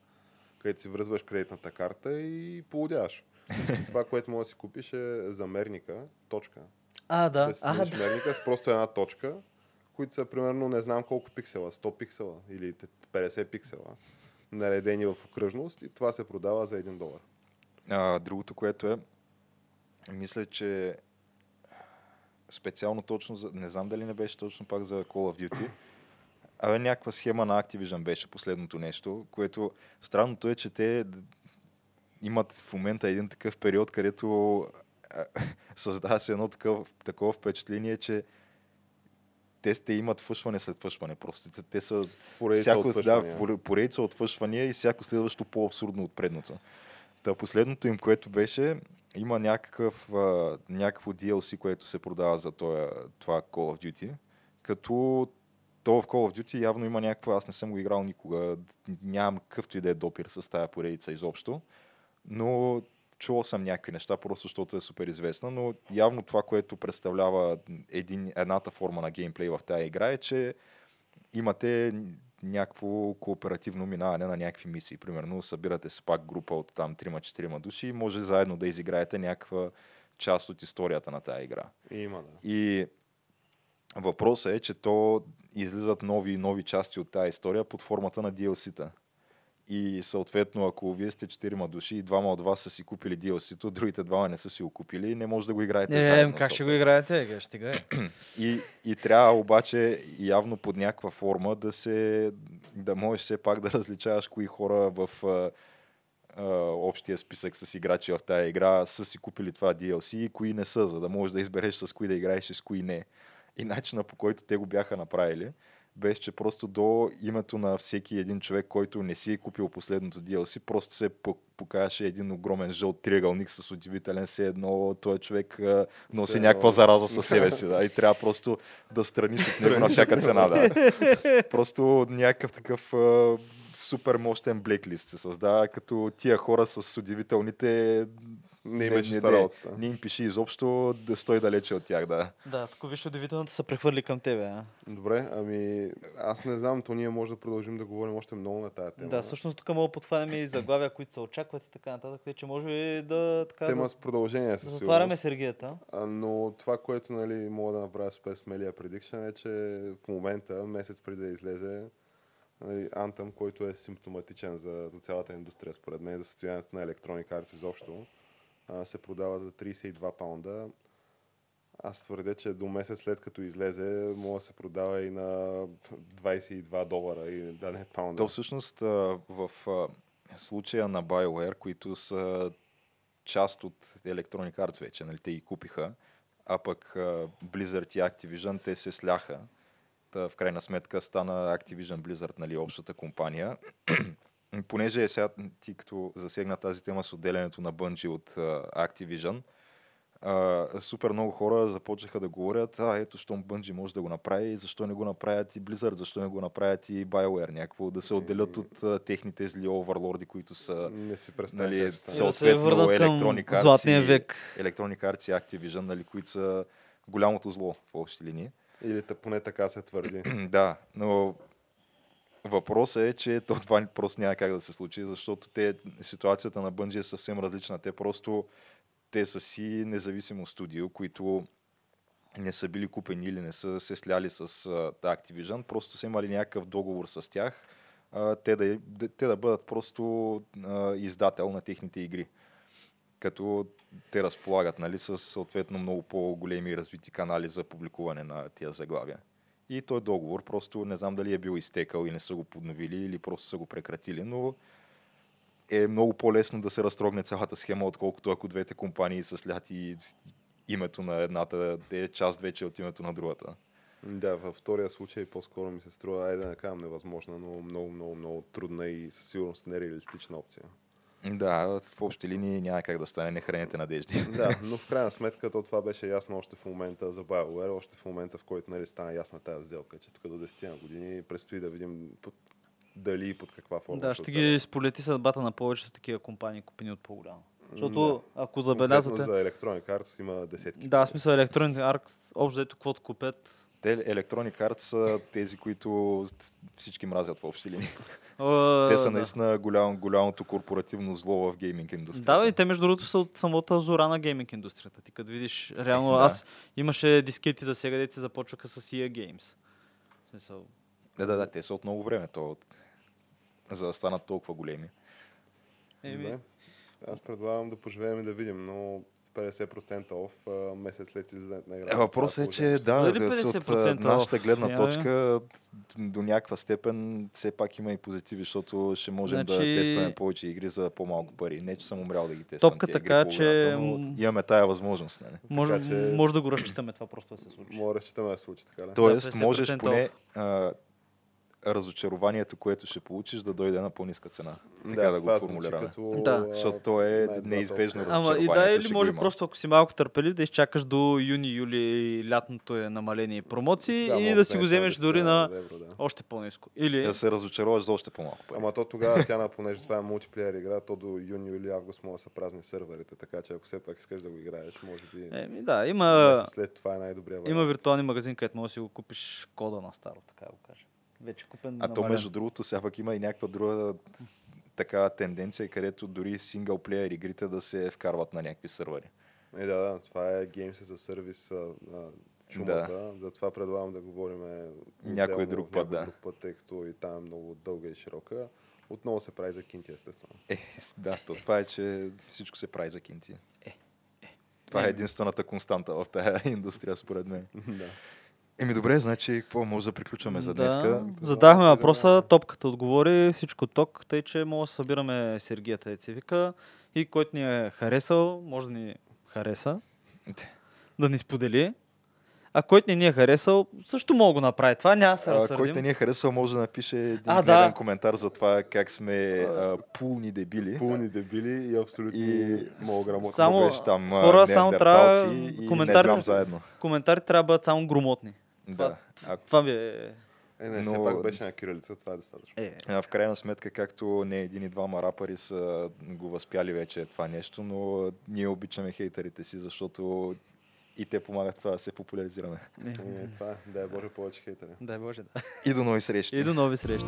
където си връзваш кредитната карта и полудяваш. И това, което може да си купиш е замерника, точка. А, да. Да си А, да. мерника с просто една точка, които са примерно не знам колко пиксела, 100 пиксела или 50 пиксела, наредени в окръжност и това се продава за 1 долар. А, другото, което е, мисля, че специално точно за, не знам дали не беше точно пак за Call of Duty, а някаква схема на Activision беше последното нещо, което странното е, че те имат в момента един такъв период, където създава се едно такъв, такова впечатление, че те, те имат фъшване след фъшване. Просто те, са Поредица всяко, от да, поредица от фъшвания и всяко следващо по-абсурдно от предното. Та последното им, което беше, има някакъв, а, някакво DLC, което се продава за това, това Call of Duty, като то в Call of Duty явно има някаква, аз не съм го играл никога, нямам какъвто и да е допир с тази поредица изобщо, но чувал съм някакви неща, просто защото е супер известна, но явно това, което представлява един, едната форма на геймплей в тази игра е, че имате някакво кооперативно минаване на някакви мисии. Примерно събирате се пак група от там 3-4 души и може заедно да изиграете някаква част от историята на тази игра. Има, да. И въпросът е, че то излизат нови нови части от тази история под формата на DLC-та. И съответно, ако вие сте четирима души и двама от вас са си купили DLC-то, другите двама не са си го купили, не може да го играете Е, заедно. как ще го играете? Ще играе? И, и трябва обаче явно под някаква форма да се да можеш все пак да различаваш кои хора в а, а, общия списък с играчи в тази игра са си купили това DLC и кои не са, за да можеш да избереш с кои да играеш и с кои не. И начина по който те го бяха направили беше, че просто до името на всеки един човек, който не си е купил последното DLC, просто се по- покажеше един огромен жълт триъгълник с удивителен все едно този човек носи някаква зараза със себе си, да, и трябва просто да страниш от него на всяка цена, да. Просто някакъв такъв супер мощен блеклист се създава, като тия хора с удивителните Не имаше не, ста работата. не им пиши изобщо да стой далече от тях, да. да, тук виж удивителната се прехвърли към тебе. А? Добре, ами аз не знам, то ние може да продължим да говорим още много на тази тема. Да, всъщност тук мога да подхванем и заглавия, които се очакват и така нататък, тъй че може би да така Тема за... с продължение със затваряме. Сергията. Но това, което нали, мога да направя супер смелия предикшен е, че в момента, месец преди да излезе, нали, Anthem, който е симптоматичен за, за цялата индустрия, според мен, за състоянието на Electronic Arts изобщо, се продава за 32 паунда. Аз твърдя, че до месец след като излезе, може да се продава и на 22 долара и да не паунда. То всъщност в случая на BioWare, които са част от Electronic Arts вече, нали, те ги купиха, а пък Blizzard и Activision, те се сляха. Та, в крайна сметка стана Activision Blizzard, нали, общата компания. Понеже е сега, ти като засегна тази тема с отделянето на Bungie от а, Activision, а, супер много хора започнаха да говорят, а ето, щом Bungie може да го направи, защо не го направят и Blizzard, защо не го направят и BioWare, някакво да се отделят от а, техните зли оверлорди, които са Не си нали. И да се съответно Electronic Arts златния и- век. Electronic Arts и Activision, нали, които са голямото зло в общи линии. Или та, поне така се твърди. да, но въпросът е, че то това просто няма как да се случи, защото те, ситуацията на Bungie е съвсем различна. Те просто те са си независимо студио, които не са били купени или не са се сляли с uh, Activision, просто са имали някакъв договор с тях, а, те, да, те да бъдат просто а, издател на техните игри. Като те разполагат нали, с съответно много по-големи развити канали за публикуване на тия заглавия. И той договор просто не знам дали е бил изтекал и не са го подновили или просто са го прекратили, но е много по-лесно да се разтрогне цялата схема, отколкото ако двете компании са сляти и името на едната е част вече от името на другата. Да, във втория случай по-скоро ми се струва, айде да не казвам невъзможна, но много, много, много трудна и със сигурност нереалистична опция. Да, в общи линии няма как да стане, не храните надежди. Да, но в крайна сметка то това беше ясно още в момента за BioWare, още в момента в който нали, стана ясна тази сделка, че тук до 10 на години предстои да видим под, дали и под каква форма. Да, ще ги сполети съдбата на повечето такива компании, купени от по-голямо. Защото Да. ако Конкретно забелязвате... За Electronic Arts има десетки. Да, в смисъл Electronic Arts, общо дето каквото купят. Те, Electronic Arts са тези, които всички мразят в общи линии. Те са наистина голям, голямото корпоративно зло в гейминг индустрията. Да, и те между другото са от самата зора на гейминг индустрията. Ти като видиш, реално Да. аз имаше дискети за сега, дете започваха с EA Games. Да, да, да, те са от много време, то, от... за да станат толкова големи. еми. Аз предлагам да поживеем и да видим, но 50% оф месец след излизането на Е, играта. въпросът е, че да, Дали да, от 50% а, нашата гледна Я, точка до някаква степен все пак има и позитиви, защото ще можем да Значи- тестваме повече игри за по-малко пари. Не, че съм умрял да ги тествам Топка така, че- имаме тая възможност. Нали? Може, Така че- може да го разчитаме това просто да се случи. Мога да разчитаме да се случи така. Да? Тоест, 50% можеш поне а, разочарованието, което ще получиш, да дойде на по-ниска цена. Така да, това го формулираме. Като, Да. Защото то е неизбежно. Ама и да, или може го има. просто, ако си малко търпелив, да изчакаш до юни, юли, лятното е намаление и промоции Да, и да си го не, вземеш дори да на стане евро, да. още по-низко. Или... Да се разочароваш за още по-малко пари. Ама то тогава тя, на- понеже това е мултиплеер игра, то до юни или август могат да са празни сървърите, така че ако все пак искаш да го играеш, може би Еми да, има, след това е най-добрия вариант. има виртуални магазин, където можеш да си го купиш кода на старо, така да го кажа. Вече купен А то между другото, сега пък има и някаква друга така тенденция, където дори синглплеер игрите да се вкарват на някакви сървъри. Е, да, да, това е Games за сервис а, на чумата. Затова предлагам да говорим Някой друг път, да. друг път, тъй като и там е много дълга и широка. Отново се прави за кинти, естествено. Е, да, то това е, че всичко се прави за кинти. Е, Това е единствената константа в тази индустрия, според мен. да. Еми добре, значи какво може да приключваме за днеска? Да, задахме Да, въпроса, топката отговори, всичко ток, тъй че може да събираме Сергията и Цивика и който ни е харесал, може да ни хареса, да ни сподели. А който не ни е харесал, също мога да го направи. Това няма се А, разсърдим. който не ни е харесал, може да напише един А, да. коментар за това как сме а, пулни дебили. Пълни дебили и абсолютно И много грамотни. само- Беше там хора, само трябва и коментарите- не знам заедно. Коментарите трябва да бъдат само громотни. Да. А, Това ви е... Е, не, Но- все пак беше на кирилица, това е достатъчно. е. А, В крайна сметка, както не един и двама рапъри са го възпяли вече това нещо, но ние обичаме хейтерите си, защото и те помагат това да се популяризираме. е. Е, това е, дай Боже повече хейтери. Дай Боже, да. И до нови срещи! И до нови срещи.